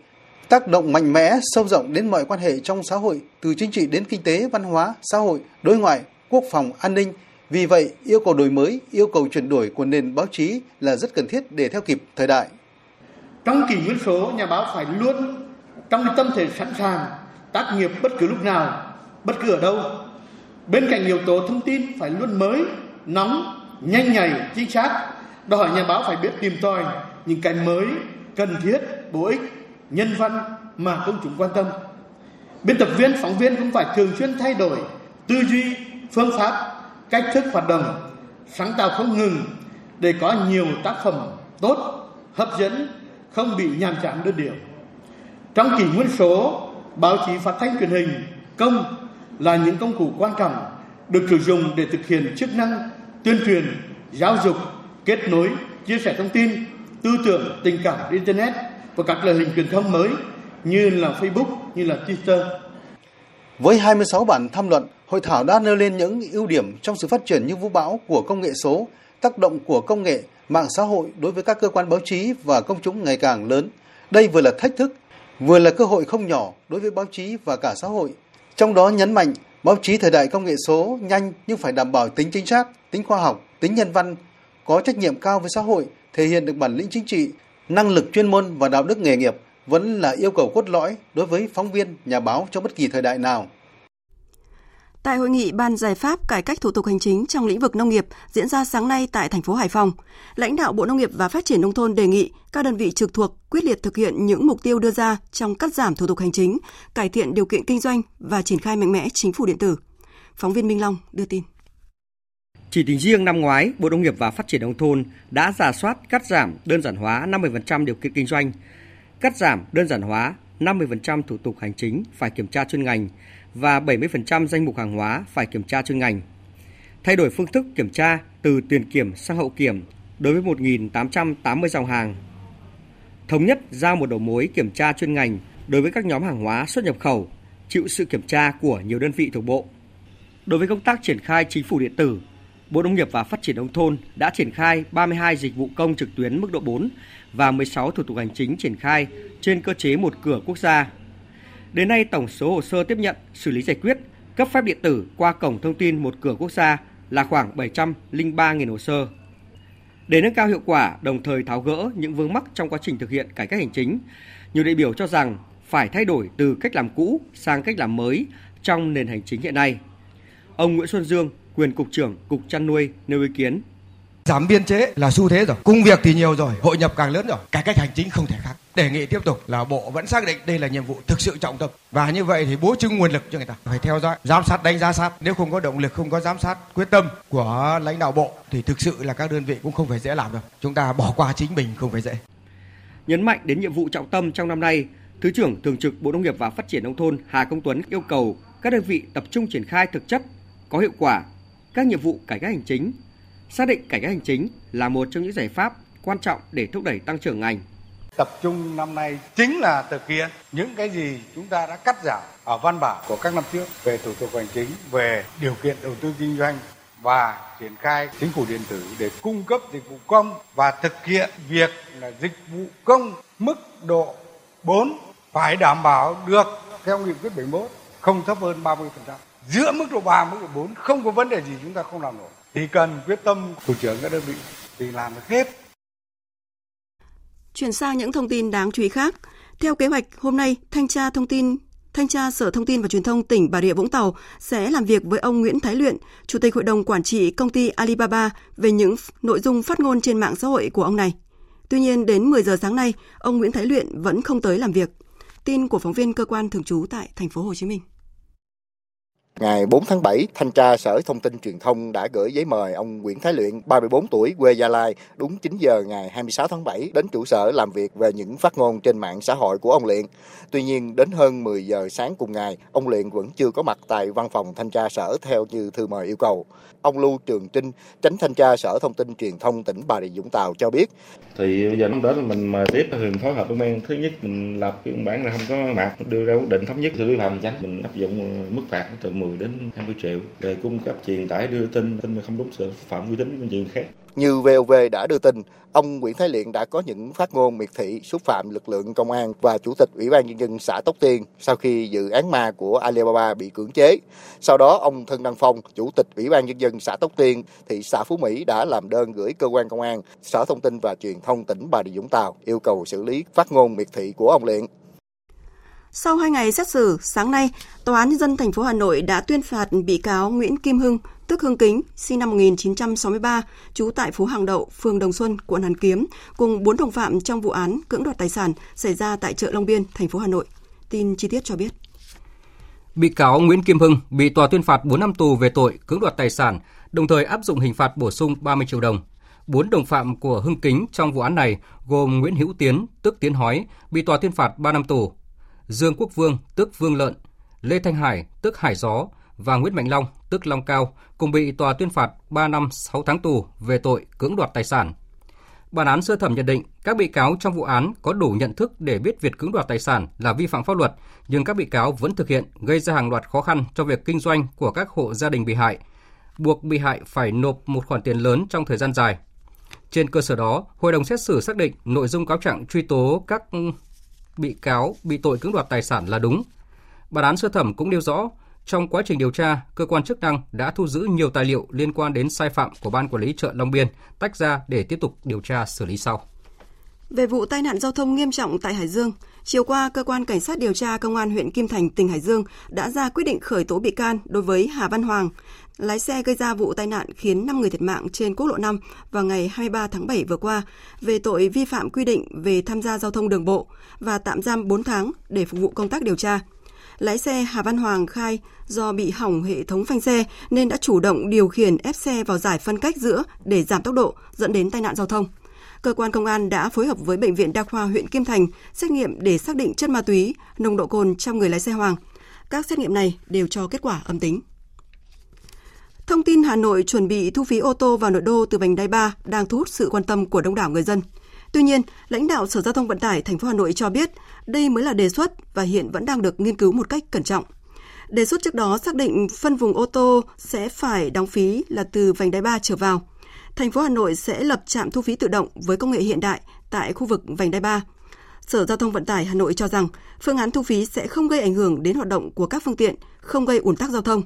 Speaker 17: tác động mạnh mẽ sâu rộng đến mọi quan hệ trong xã hội, từ chính trị đến kinh tế, văn hóa, xã hội, đối ngoại, quốc phòng, an ninh. Vì vậy, yêu cầu đổi mới, yêu cầu chuyển đổi của nền báo chí là rất cần thiết để theo kịp thời đại.
Speaker 18: Trong kỷ nguyên số, nhà báo phải luôn trong tâm thể sẵn sàng tác nghiệp bất cứ lúc nào, bất cứ ở đâu. Bên cạnh yếu tố thông tin phải luôn mới, nóng, nhanh nhạy, chính xác. Đòi hỏi nhà báo phải biết tìm tòi những cái mới, cần thiết, bổ ích, nhân văn mà công chúng quan tâm. Biên tập viên, phóng viên cũng phải thường xuyên thay đổi tư duy, phương pháp, cách thức hoạt động, sáng tạo không ngừng để có nhiều tác phẩm tốt, hấp dẫn, không bị nhàm chán đơn điệu. Trong kỷ nguyên số, báo chí phát thanh truyền hình công là những công cụ quan trọng được sử dụng để thực hiện chức năng tuyên truyền, giáo dục, kết nối, chia sẻ thông tin, tư tưởng, tình cảm internet và các loại hình truyền thông mới như là Facebook, như là Twitter.
Speaker 17: Với 26 bản tham luận, hội thảo đã nêu lên những ưu điểm trong sự phát triển như vũ bão của công nghệ số, tác động của công nghệ, mạng xã hội đối với các cơ quan báo chí và công chúng ngày càng lớn. Đây vừa là thách thức, vừa là cơ hội không nhỏ đối với báo chí và cả xã hội. Trong đó nhấn mạnh báo chí thời đại công nghệ số nhanh nhưng phải đảm bảo tính chính xác, tính khoa học, tính nhân văn, có trách nhiệm cao với xã hội, thể hiện được bản lĩnh chính trị, năng lực chuyên môn và đạo đức nghề nghiệp vẫn là yêu cầu cốt lõi đối với phóng viên, nhà báo trong bất kỳ thời đại nào.
Speaker 1: Tại hội nghị ban giải pháp cải cách thủ tục hành chính trong lĩnh vực nông nghiệp diễn ra sáng nay tại thành phố Hải Phòng, lãnh đạo Bộ Nông nghiệp và Phát triển nông thôn đề nghị các đơn vị trực thuộc quyết liệt thực hiện những mục tiêu đưa ra trong cắt giảm thủ tục hành chính, cải thiện điều kiện kinh doanh và triển khai mạnh mẽ chính phủ điện tử. Phóng viên Minh Long đưa tin.
Speaker 19: Chỉ tính riêng năm ngoái, Bộ Nông nghiệp và Phát triển nông thôn đã giả soát cắt giảm đơn giản hóa 50% điều kiện kinh doanh, cắt giảm đơn giản hóa 50% thủ tục hành chính phải kiểm tra chuyên ngành và 70% danh mục hàng hóa phải kiểm tra chuyên ngành. Thay đổi phương thức kiểm tra từ tiền kiểm sang hậu kiểm đối với 1.880 dòng hàng. Thống nhất giao một đầu mối kiểm tra chuyên ngành đối với các nhóm hàng hóa xuất nhập khẩu, chịu sự kiểm tra của nhiều đơn vị thuộc bộ. Đối với công tác triển khai chính phủ điện tử, Bộ Nông nghiệp và Phát triển nông thôn đã triển khai 32 dịch vụ công trực tuyến mức độ 4 và 16 thủ tục hành chính triển khai trên cơ chế một cửa quốc gia. Đến nay, tổng số hồ sơ tiếp nhận, xử lý giải quyết, cấp phép điện tử qua cổng thông tin một cửa quốc gia là khoảng 703.000 hồ sơ. Để nâng cao hiệu quả, đồng thời tháo gỡ những vướng mắc trong quá trình thực hiện cải cách hành chính, nhiều đại biểu cho rằng phải thay đổi từ cách làm cũ sang cách làm mới trong nền hành chính hiện nay. Ông Nguyễn Xuân Dương, quyền cục trưởng Cục chăn nuôi nêu ý kiến.
Speaker 20: Giảm biên chế là xu thế rồi, công việc thì nhiều rồi, hội nhập càng lớn rồi, cải cách hành chính không thể khác. Đề nghị tiếp tục là bộ vẫn xác định đây là nhiệm vụ thực sự trọng tâm và như vậy thì bố trí nguồn lực cho người ta phải theo dõi, giám sát, đánh giá sát. Nếu không có động lực, không có giám sát, quyết tâm của lãnh đạo bộ thì thực sự là các đơn vị cũng không phải dễ làm đâu. Chúng ta bỏ qua chính mình không phải dễ.
Speaker 19: Nhấn mạnh đến nhiệm vụ trọng tâm trong năm nay, Thứ trưởng Thường trực Bộ Nông nghiệp và Phát triển nông thôn Hà Công Tuấn yêu cầu các đơn vị tập trung triển khai thực chất, có hiệu quả các nhiệm vụ cải cách hành chính, xác định cải cách hành chính là một trong những giải pháp quan trọng để thúc đẩy tăng trưởng ngành.
Speaker 21: Tập trung năm nay chính là thực hiện những cái gì chúng ta đã cắt giảm ở văn bản của các năm trước về thủ tục hành chính, về điều kiện đầu tư kinh doanh và triển khai chính phủ điện tử để cung cấp dịch vụ công và thực hiện việc là dịch vụ công mức độ 4 phải đảm bảo được theo nghị quyết 71 không thấp hơn 30% giữa mức độ 3 mức độ 4 không có vấn đề gì chúng ta không làm nổi thì cần quyết tâm thủ trưởng các đơn vị thì làm được hết
Speaker 1: Chuyển sang những thông tin đáng chú ý khác. Theo kế hoạch, hôm nay, Thanh tra Thông tin Thanh tra Sở Thông tin và Truyền thông tỉnh Bà Rịa Vũng Tàu sẽ làm việc với ông Nguyễn Thái Luyện, Chủ tịch Hội đồng Quản trị công ty Alibaba về những nội dung phát ngôn trên mạng xã hội của ông này. Tuy nhiên, đến 10 giờ sáng nay, ông Nguyễn Thái Luyện vẫn không tới làm việc. Tin của phóng viên cơ quan thường trú tại thành phố Hồ Chí Minh.
Speaker 22: Ngày 4 tháng 7, Thanh tra Sở Thông tin Truyền thông đã gửi giấy mời ông Nguyễn Thái Luyện, 34 tuổi, quê Gia Lai, đúng 9 giờ ngày 26 tháng 7 đến trụ sở làm việc về những phát ngôn trên mạng xã hội của ông Luyện. Tuy nhiên, đến hơn 10 giờ sáng cùng ngày, ông Luyện vẫn chưa có mặt tại văn phòng thanh tra sở theo như thư mời yêu cầu. Ông Lưu Trường Trinh, tránh thanh tra Sở Thông tin Truyền thông tỉnh Bà Rịa Vũng Tàu cho biết.
Speaker 11: Thì bây giờ lúc đó mình mà tiếp thường phối hợp với ban thứ nhất mình lập cái bản là không có mặt đưa ra quyết định thống nhất xử lý phạm tránh mình áp dụng mức phạt từ 10 đến 20 triệu để cung cấp truyền tải đưa tin tin mà không đúng sự phạm uy tín của chuyện khác.
Speaker 22: Như VOV đã đưa tin, ông Nguyễn Thái Luyện đã có những phát ngôn miệt thị xúc phạm lực lượng công an và chủ tịch Ủy ban nhân dân xã Tóc Tiên sau khi dự án ma của Alibaba bị cưỡng chế. Sau đó ông Thân Đăng Phong, chủ tịch Ủy ban nhân dân xã Tóc Tiên, thị xã Phú Mỹ đã làm đơn gửi cơ quan công an, Sở Thông tin và Truyền thông tỉnh Bà Rịa Vũng Tàu yêu cầu xử lý phát ngôn miệt thị của ông Luyện.
Speaker 1: Sau hai ngày xét xử, sáng nay, Tòa án Nhân dân thành phố Hà Nội đã tuyên phạt bị cáo Nguyễn Kim Hưng, tức Hưng Kính, sinh năm 1963, trú tại phố Hàng Đậu, phường Đồng Xuân, quận Hoàn Kiếm, cùng bốn đồng phạm trong vụ án cưỡng đoạt tài sản xảy ra tại chợ Long Biên, thành phố Hà Nội. Tin chi tiết cho biết.
Speaker 23: Bị cáo Nguyễn Kim Hưng bị tòa tuyên phạt 4 năm tù về tội cưỡng đoạt tài sản, đồng thời áp dụng hình phạt bổ sung 30 triệu đồng. Bốn đồng phạm của Hưng Kính trong vụ án này gồm Nguyễn Hữu Tiến, tức Tiến Hói, bị tòa tuyên phạt 3 năm tù, Dương Quốc Vương, tức Vương Lợn, Lê Thanh Hải, tức Hải Gió và Nguyễn Mạnh Long, tức Long Cao, cùng bị tòa tuyên phạt 3 năm 6 tháng tù về tội cưỡng đoạt tài sản. Bản án sơ thẩm nhận định các bị cáo trong vụ án có đủ nhận thức để biết việc cưỡng đoạt tài sản là vi phạm pháp luật, nhưng các bị cáo vẫn thực hiện gây ra hàng loạt khó khăn cho việc kinh doanh của các hộ gia đình bị hại, buộc bị hại phải nộp một khoản tiền lớn trong thời gian dài. Trên cơ sở đó, hội đồng xét xử xác định nội dung cáo trạng truy tố các bị cáo bị tội cưỡng đoạt tài sản là đúng. Bản án sơ thẩm cũng nêu rõ, trong quá trình điều tra, cơ quan chức năng đã thu giữ nhiều tài liệu liên quan đến sai phạm của Ban Quản lý chợ Long Biên, tách ra để tiếp tục điều tra xử lý sau.
Speaker 1: Về vụ tai nạn giao thông nghiêm trọng tại Hải Dương, chiều qua, cơ quan cảnh sát điều tra công an huyện Kim Thành, tỉnh Hải Dương đã ra quyết định khởi tố bị can đối với Hà Văn Hoàng, lái xe gây ra vụ tai nạn khiến 5 người thiệt mạng trên quốc lộ 5 vào ngày 23 tháng 7 vừa qua về tội vi phạm quy định về tham gia giao thông đường bộ và tạm giam 4 tháng để phục vụ công tác điều tra. Lái xe Hà Văn Hoàng khai do bị hỏng hệ thống phanh xe nên đã chủ động điều khiển ép xe vào giải phân cách giữa để giảm tốc độ dẫn đến tai nạn giao thông. Cơ quan công an đã phối hợp với Bệnh viện Đa khoa huyện Kim Thành xét nghiệm để xác định chất ma túy, nồng độ cồn trong người lái xe Hoàng. Các xét nghiệm này đều cho kết quả âm tính. Thông tin Hà Nội chuẩn bị thu phí ô tô vào nội đô từ vành đai 3 đang thu hút sự quan tâm của đông đảo người dân. Tuy nhiên, lãnh đạo Sở Giao thông Vận tải thành phố Hà Nội cho biết đây mới là đề xuất và hiện vẫn đang được nghiên cứu một cách cẩn trọng. Đề xuất trước đó xác định phân vùng ô tô sẽ phải đóng phí là từ vành đai 3 trở vào. Thành phố Hà Nội sẽ lập trạm thu phí tự động với công nghệ hiện đại tại khu vực vành đai 3. Sở Giao thông Vận tải Hà Nội cho rằng phương án thu phí sẽ không gây ảnh hưởng đến hoạt động của các phương tiện, không gây ủn tắc giao thông.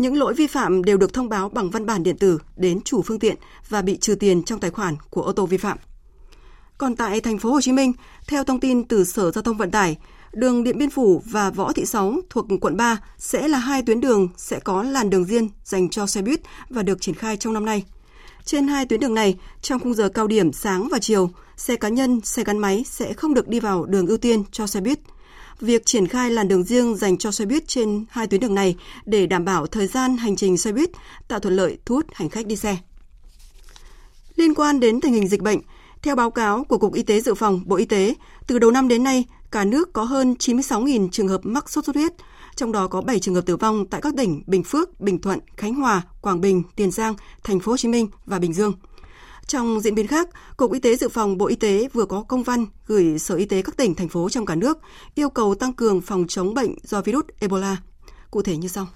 Speaker 1: Những lỗi vi phạm đều được thông báo bằng văn bản điện tử đến chủ phương tiện và bị trừ tiền trong tài khoản của ô tô vi phạm. Còn tại thành phố Hồ Chí Minh, theo thông tin từ Sở Giao thông Vận tải, đường Điện Biên Phủ và Võ Thị Sáu thuộc quận 3 sẽ là hai tuyến đường sẽ có làn đường riêng dành cho xe buýt và được triển khai trong năm nay. Trên hai tuyến đường này, trong khung giờ cao điểm sáng và chiều, xe cá nhân, xe gắn máy sẽ không được đi vào đường ưu tiên cho xe buýt. Việc triển khai làn đường riêng dành cho xe buýt trên hai tuyến đường này để đảm bảo thời gian hành trình xe buýt, tạo thuận lợi thu hút hành khách đi xe. Liên quan đến tình hình dịch bệnh, theo báo cáo của Cục Y tế Dự phòng Bộ Y tế, từ đầu năm đến nay, cả nước có hơn 96.000 trường hợp mắc sốt xuất huyết, trong đó có 7 trường hợp tử vong tại các tỉnh Bình Phước, Bình Thuận, Khánh Hòa, Quảng Bình, Tiền Giang, Thành phố Hồ Chí Minh và Bình Dương. Trong diễn biến khác, Cục Y tế Dự phòng Bộ Y tế vừa có công văn gửi Sở Y tế các tỉnh, thành phố trong cả nước yêu cầu tăng cường phòng chống bệnh do virus Ebola. Cụ thể như sau.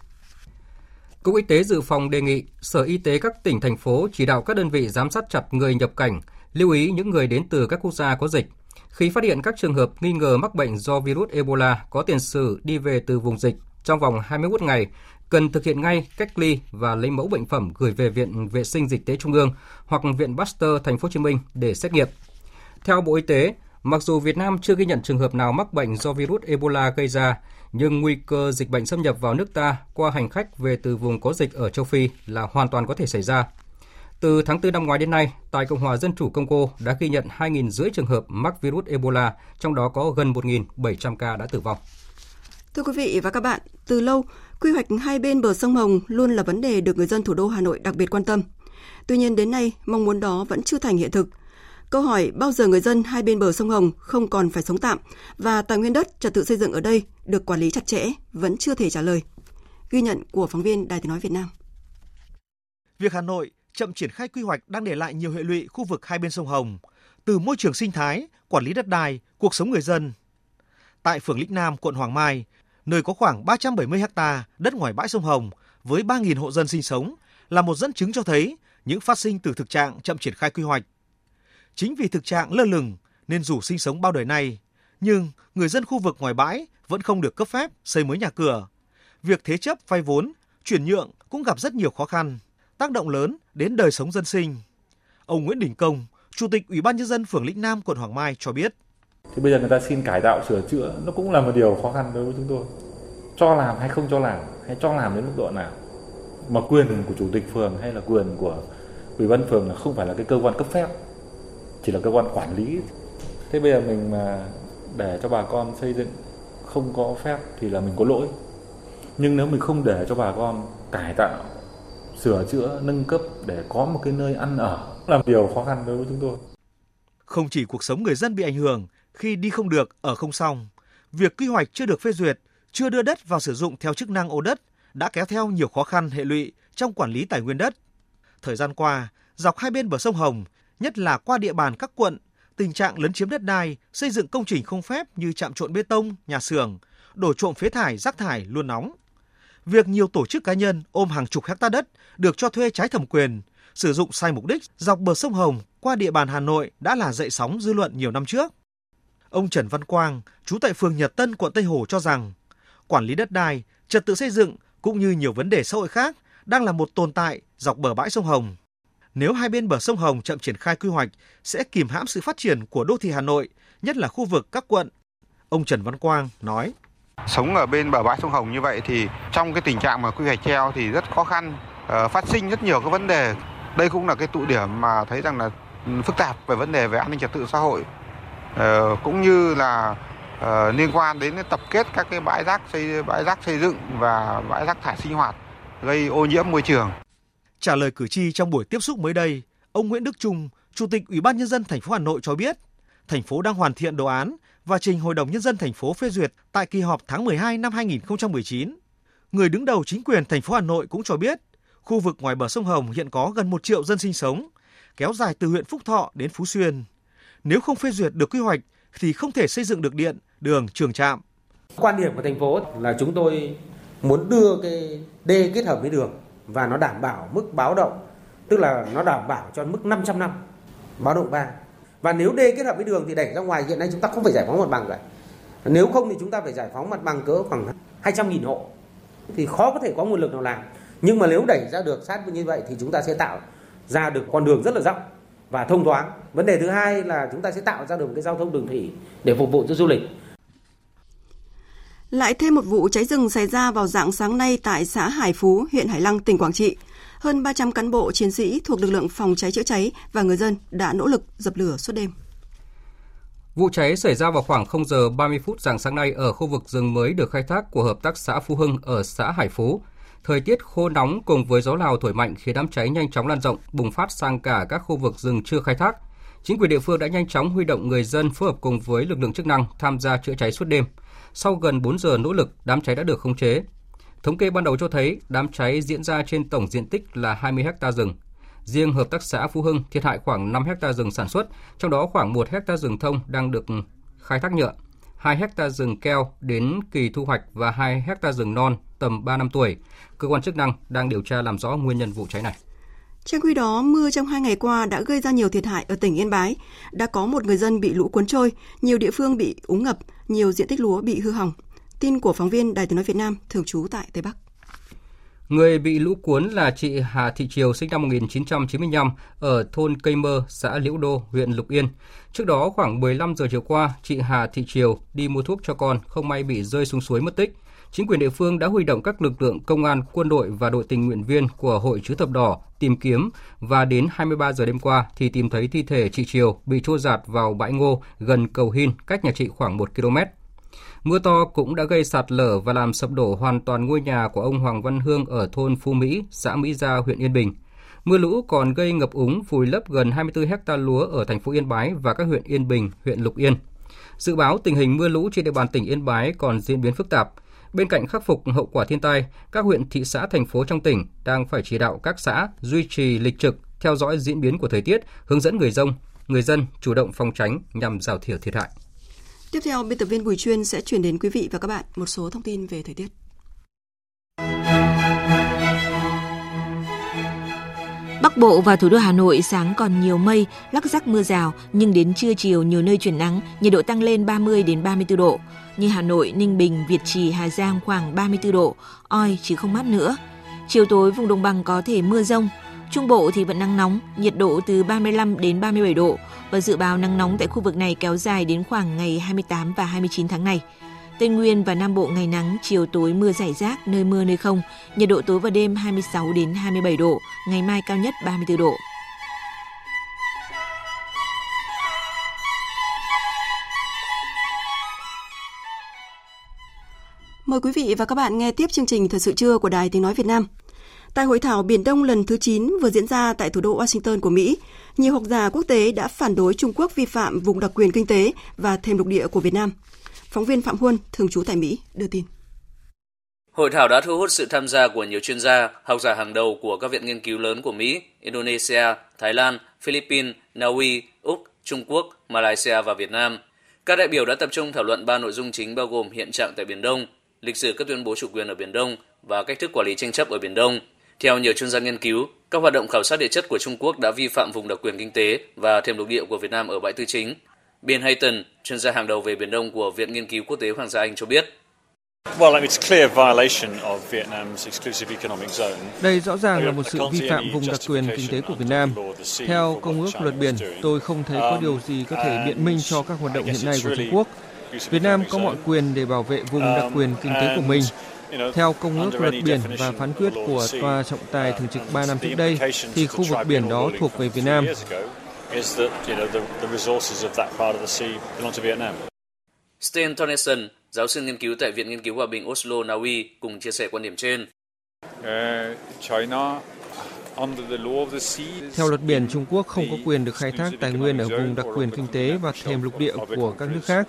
Speaker 23: Cục Y tế Dự phòng đề nghị Sở Y tế các tỉnh, thành phố chỉ đạo các đơn vị giám sát chặt người nhập cảnh, lưu ý những người đến từ các quốc gia có dịch. Khi phát hiện các trường hợp nghi ngờ mắc bệnh do virus Ebola có tiền sử đi về từ vùng dịch trong vòng 21 ngày, cần thực hiện ngay cách ly và lấy mẫu bệnh phẩm gửi về Viện Vệ sinh Dịch tế Trung ương hoặc Viện Pasteur Thành phố Hồ Chí Minh để xét nghiệm. Theo Bộ Y tế, mặc dù Việt Nam chưa ghi nhận trường hợp nào mắc bệnh do virus Ebola gây ra, nhưng nguy cơ dịch bệnh xâm nhập vào nước ta qua hành khách về từ vùng có dịch ở châu Phi là hoàn toàn có thể xảy ra. Từ tháng 4 năm ngoái đến nay, tại Cộng hòa Dân chủ Congo đã ghi nhận 2.500 trường hợp mắc virus Ebola, trong đó có gần 1.700 ca đã tử vong.
Speaker 1: Thưa quý vị và các bạn, từ lâu, Quy hoạch hai bên bờ sông Hồng luôn là vấn đề được người dân thủ đô Hà Nội đặc biệt quan tâm. Tuy nhiên đến nay, mong muốn đó vẫn chưa thành hiện thực. Câu hỏi bao giờ người dân hai bên bờ sông Hồng không còn phải sống tạm và tài nguyên đất trật tự xây dựng ở đây được quản lý chặt chẽ vẫn chưa thể trả lời. Ghi nhận của phóng viên Đài Tiếng nói Việt Nam.
Speaker 24: Việc Hà Nội chậm triển khai quy hoạch đang để lại nhiều hệ lụy khu vực hai bên sông Hồng, từ môi trường sinh thái, quản lý đất đai, cuộc sống người dân. Tại phường Lĩnh Nam, quận Hoàng Mai, nơi có khoảng 370 ha đất ngoài bãi sông Hồng với 3.000 hộ dân sinh sống là một dẫn chứng cho thấy những phát sinh từ thực trạng chậm triển khai quy hoạch. Chính vì thực trạng lơ lửng nên dù sinh sống bao đời nay, nhưng người dân khu vực ngoài bãi vẫn không được cấp phép xây mới nhà cửa. Việc thế chấp vay vốn, chuyển nhượng cũng gặp rất nhiều khó khăn, tác động lớn đến đời sống dân sinh. Ông Nguyễn Đình Công, Chủ tịch Ủy ban nhân dân phường Lĩnh Nam, quận Hoàng Mai cho biết.
Speaker 25: Thì bây giờ người ta xin cải tạo sửa chữa nó cũng là một điều khó khăn đối với chúng tôi. Cho làm hay không cho làm, hay cho làm đến mức độ nào. Mà quyền của chủ tịch phường hay là quyền của ủy ban phường là không phải là cái cơ quan cấp phép, chỉ là cơ quan quản lý. Thế bây giờ mình mà để cho bà con xây dựng không có phép thì là mình có lỗi. Nhưng nếu mình không để cho bà con cải tạo, sửa chữa, nâng cấp để có một cái nơi ăn ở là điều khó khăn đối với chúng tôi.
Speaker 24: Không chỉ cuộc sống người dân bị ảnh hưởng khi đi không được, ở không xong, việc quy hoạch chưa được phê duyệt, chưa đưa đất vào sử dụng theo chức năng ô đất đã kéo theo nhiều khó khăn hệ lụy trong quản lý tài nguyên đất. Thời gian qua, dọc hai bên bờ sông Hồng, nhất là qua địa bàn các quận, tình trạng lấn chiếm đất đai, xây dựng công trình không phép như trạm trộn bê tông, nhà xưởng, đổ trộm phế thải, rác thải luôn nóng. Việc nhiều tổ chức cá nhân ôm hàng chục hecta đất được cho thuê trái thẩm quyền, sử dụng sai mục đích dọc bờ sông Hồng qua địa bàn Hà Nội đã là dậy sóng dư luận nhiều năm trước. Ông Trần Văn Quang, trú tại phường Nhật Tân, quận Tây Hồ cho rằng, quản lý đất đai, trật tự xây dựng cũng như nhiều vấn đề xã hội khác đang là một tồn tại dọc bờ bãi sông Hồng. Nếu hai bên bờ sông Hồng chậm triển khai quy hoạch sẽ kìm hãm sự phát triển của đô thị Hà Nội, nhất là khu vực các quận. Ông Trần Văn Quang nói:
Speaker 26: Sống ở bên bờ bãi sông Hồng như vậy thì trong cái tình trạng mà quy hoạch treo thì rất khó khăn, ờ, phát sinh rất nhiều các vấn đề. Đây cũng là cái tụ điểm mà thấy rằng là phức tạp về vấn đề về an ninh trật tự xã hội Ờ, cũng như là uh, liên quan đến tập kết các cái bãi rác xây bãi rác xây dựng và bãi rác thải sinh hoạt gây ô nhiễm môi trường.
Speaker 24: Trả lời cử tri trong buổi tiếp xúc mới đây, ông Nguyễn Đức Trung, Chủ tịch Ủy ban nhân dân thành phố Hà Nội cho biết, thành phố đang hoàn thiện đồ án và trình Hội đồng nhân dân thành phố phê duyệt tại kỳ họp tháng 12 năm 2019. Người đứng đầu chính quyền thành phố Hà Nội cũng cho biết, khu vực ngoài bờ sông Hồng hiện có gần 1 triệu dân sinh sống, kéo dài từ huyện Phúc Thọ đến Phú Xuyên. Nếu không phê duyệt được quy hoạch thì không thể xây dựng được điện, đường, trường trạm.
Speaker 27: Quan điểm của thành phố là chúng tôi muốn đưa cái đê kết hợp với đường và nó đảm bảo mức báo động, tức là nó đảm bảo cho mức 500 năm báo động 3. Và nếu đê kết hợp với đường thì đẩy ra ngoài hiện nay chúng ta không phải giải phóng mặt bằng cả. Nếu không thì chúng ta phải giải phóng mặt bằng cỡ khoảng 200.000 hộ. Thì khó có thể có nguồn lực nào làm. Nhưng mà nếu đẩy ra được sát như vậy thì chúng ta sẽ tạo ra được con đường rất là rộng và thông thoáng. Vấn đề thứ hai là chúng ta sẽ tạo ra được một cái giao thông đường thủy để phục vụ cho du lịch.
Speaker 1: Lại thêm một vụ cháy rừng xảy ra vào dạng sáng nay tại xã Hải Phú, huyện Hải Lăng, tỉnh Quảng Trị. Hơn 300 cán bộ chiến sĩ thuộc lực lượng phòng cháy chữa cháy và người dân đã nỗ lực dập lửa suốt đêm.
Speaker 23: Vụ cháy xảy ra vào khoảng 0 giờ 30 phút dạng sáng nay ở khu vực rừng mới được khai thác của hợp tác xã Phú Hưng ở xã Hải Phú. Thời tiết khô nóng cùng với gió Lào thổi mạnh khiến đám cháy nhanh chóng lan rộng, bùng phát sang cả các khu vực rừng chưa khai thác. Chính quyền địa phương đã nhanh chóng huy động người dân phối hợp cùng với lực lượng chức năng tham gia chữa cháy suốt đêm. Sau gần 4 giờ nỗ lực, đám cháy đã được khống chế. Thống kê ban đầu cho thấy đám cháy diễn ra trên tổng diện tích là 20 ha rừng. Riêng hợp tác xã Phú Hưng thiệt hại khoảng 5 ha rừng sản xuất, trong đó khoảng 1 ha rừng thông đang được khai thác nhựa, 2 ha rừng keo đến kỳ thu hoạch và 2 ha rừng non tầm 3 năm tuổi. Cơ quan chức năng đang điều tra làm rõ nguyên nhân vụ cháy này.
Speaker 1: Trong khi đó, mưa trong hai ngày qua đã gây ra nhiều thiệt hại ở tỉnh Yên Bái. Đã có một người dân bị lũ cuốn trôi, nhiều địa phương bị úng ngập, nhiều diện tích lúa bị hư hỏng. Tin của phóng viên Đài tiếng nói Việt Nam thường trú tại Tây Bắc.
Speaker 23: Người bị lũ cuốn là chị Hà Thị Triều sinh năm 1995 ở thôn Cây Mơ, xã Liễu Đô, huyện Lục Yên. Trước đó khoảng 15 giờ chiều qua, chị Hà Thị Triều đi mua thuốc cho con, không may bị rơi xuống suối mất tích. Chính quyền địa phương đã huy động các lực lượng công an, quân đội và đội tình nguyện viên của Hội chữ thập đỏ tìm kiếm và đến 23 giờ đêm qua thì tìm thấy thi thể chị Triều bị trôi giạt vào bãi ngô gần cầu Hin, cách nhà chị khoảng 1 km. Mưa to cũng đã gây sạt lở và làm sập đổ hoàn toàn ngôi nhà của ông Hoàng Văn Hương ở thôn Phú Mỹ, xã Mỹ Gia, huyện Yên Bình. Mưa lũ còn gây ngập úng vùi lấp gần 24 hecta lúa ở thành phố Yên Bái và các huyện Yên Bình, huyện Lục Yên. Dự báo tình hình mưa lũ trên địa bàn tỉnh Yên Bái còn diễn biến phức tạp. Bên cạnh khắc phục hậu quả thiên tai, các huyện thị xã thành phố trong tỉnh đang phải chỉ đạo các xã duy trì lịch trực, theo dõi diễn biến của thời tiết, hướng dẫn người dân, người dân chủ động phòng tránh nhằm giảm thiểu thiệt hại.
Speaker 1: Tiếp theo, biên tập viên Bùi Chuyên sẽ chuyển đến quý vị và các bạn một số thông tin về thời tiết.
Speaker 28: Bắc Bộ và thủ đô Hà Nội sáng còn nhiều mây, lắc rắc mưa rào, nhưng đến trưa chiều nhiều nơi chuyển nắng, nhiệt độ tăng lên 30 đến 34 độ. Như Hà Nội, Ninh Bình, Việt Trì, Hà Giang khoảng 34 độ, oi chứ không mát nữa. Chiều tối vùng đồng bằng có thể mưa rông, Trung Bộ thì vẫn nắng nóng, nhiệt độ từ 35 đến 37 độ và dự báo nắng nóng tại khu vực này kéo dài đến khoảng ngày 28 và 29 tháng này. Tây Nguyên và Nam Bộ ngày nắng, chiều tối mưa rải rác, nơi mưa nơi không, nhiệt độ tối và đêm 26 đến 27 độ, ngày mai cao nhất 34 độ.
Speaker 1: Mời quý vị và các bạn nghe tiếp chương trình Thời sự trưa của Đài Tiếng Nói Việt Nam. Tại hội thảo Biển Đông lần thứ 9 vừa diễn ra tại thủ đô Washington của Mỹ, nhiều học giả quốc tế đã phản đối Trung Quốc vi phạm vùng đặc quyền kinh tế và thềm lục địa của Việt Nam. Phóng viên Phạm Huân, thường trú tại Mỹ, đưa tin.
Speaker 29: Hội thảo đã thu hút sự tham gia của nhiều chuyên gia, học giả hàng đầu của các viện nghiên cứu lớn của Mỹ, Indonesia, Thái Lan, Philippines, Na Uy, Úc, Trung Quốc, Malaysia và Việt Nam. Các đại biểu đã tập trung thảo luận ba nội dung chính bao gồm hiện trạng tại Biển Đông, lịch sử các tuyên bố chủ quyền ở Biển Đông và cách thức quản lý tranh chấp ở Biển Đông. Theo nhiều chuyên gia nghiên cứu, các hoạt động khảo sát địa chất của Trung Quốc đã vi phạm vùng đặc quyền kinh tế và thềm lục địa của Việt Nam ở bãi tư chính. Bill Hayton, chuyên gia hàng đầu về Biển Đông của Viện Nghiên cứu Quốc tế Hoàng gia Anh cho biết,
Speaker 30: đây rõ ràng là một sự vi phạm vùng đặc quyền kinh tế của Việt Nam. Theo Công ước Luật Biển, tôi không thấy có điều gì có thể biện minh cho các hoạt động hiện nay của Trung Quốc. Việt Nam có mọi quyền để bảo vệ vùng đặc quyền kinh tế của mình. Theo Công ước Luật Biển và phán quyết của Tòa trọng tài thường trực 3 năm trước đây, thì khu vực biển đó thuộc về Việt Nam.
Speaker 29: Sten Tonneson, giáo sư nghiên cứu tại Viện Nghiên cứu Hòa bình Oslo, Na Uy, cùng chia sẻ quan điểm trên.
Speaker 30: Theo luật biển, Trung Quốc không có quyền được khai thác tài nguyên ở vùng đặc quyền kinh tế và thềm lục địa của các nước khác.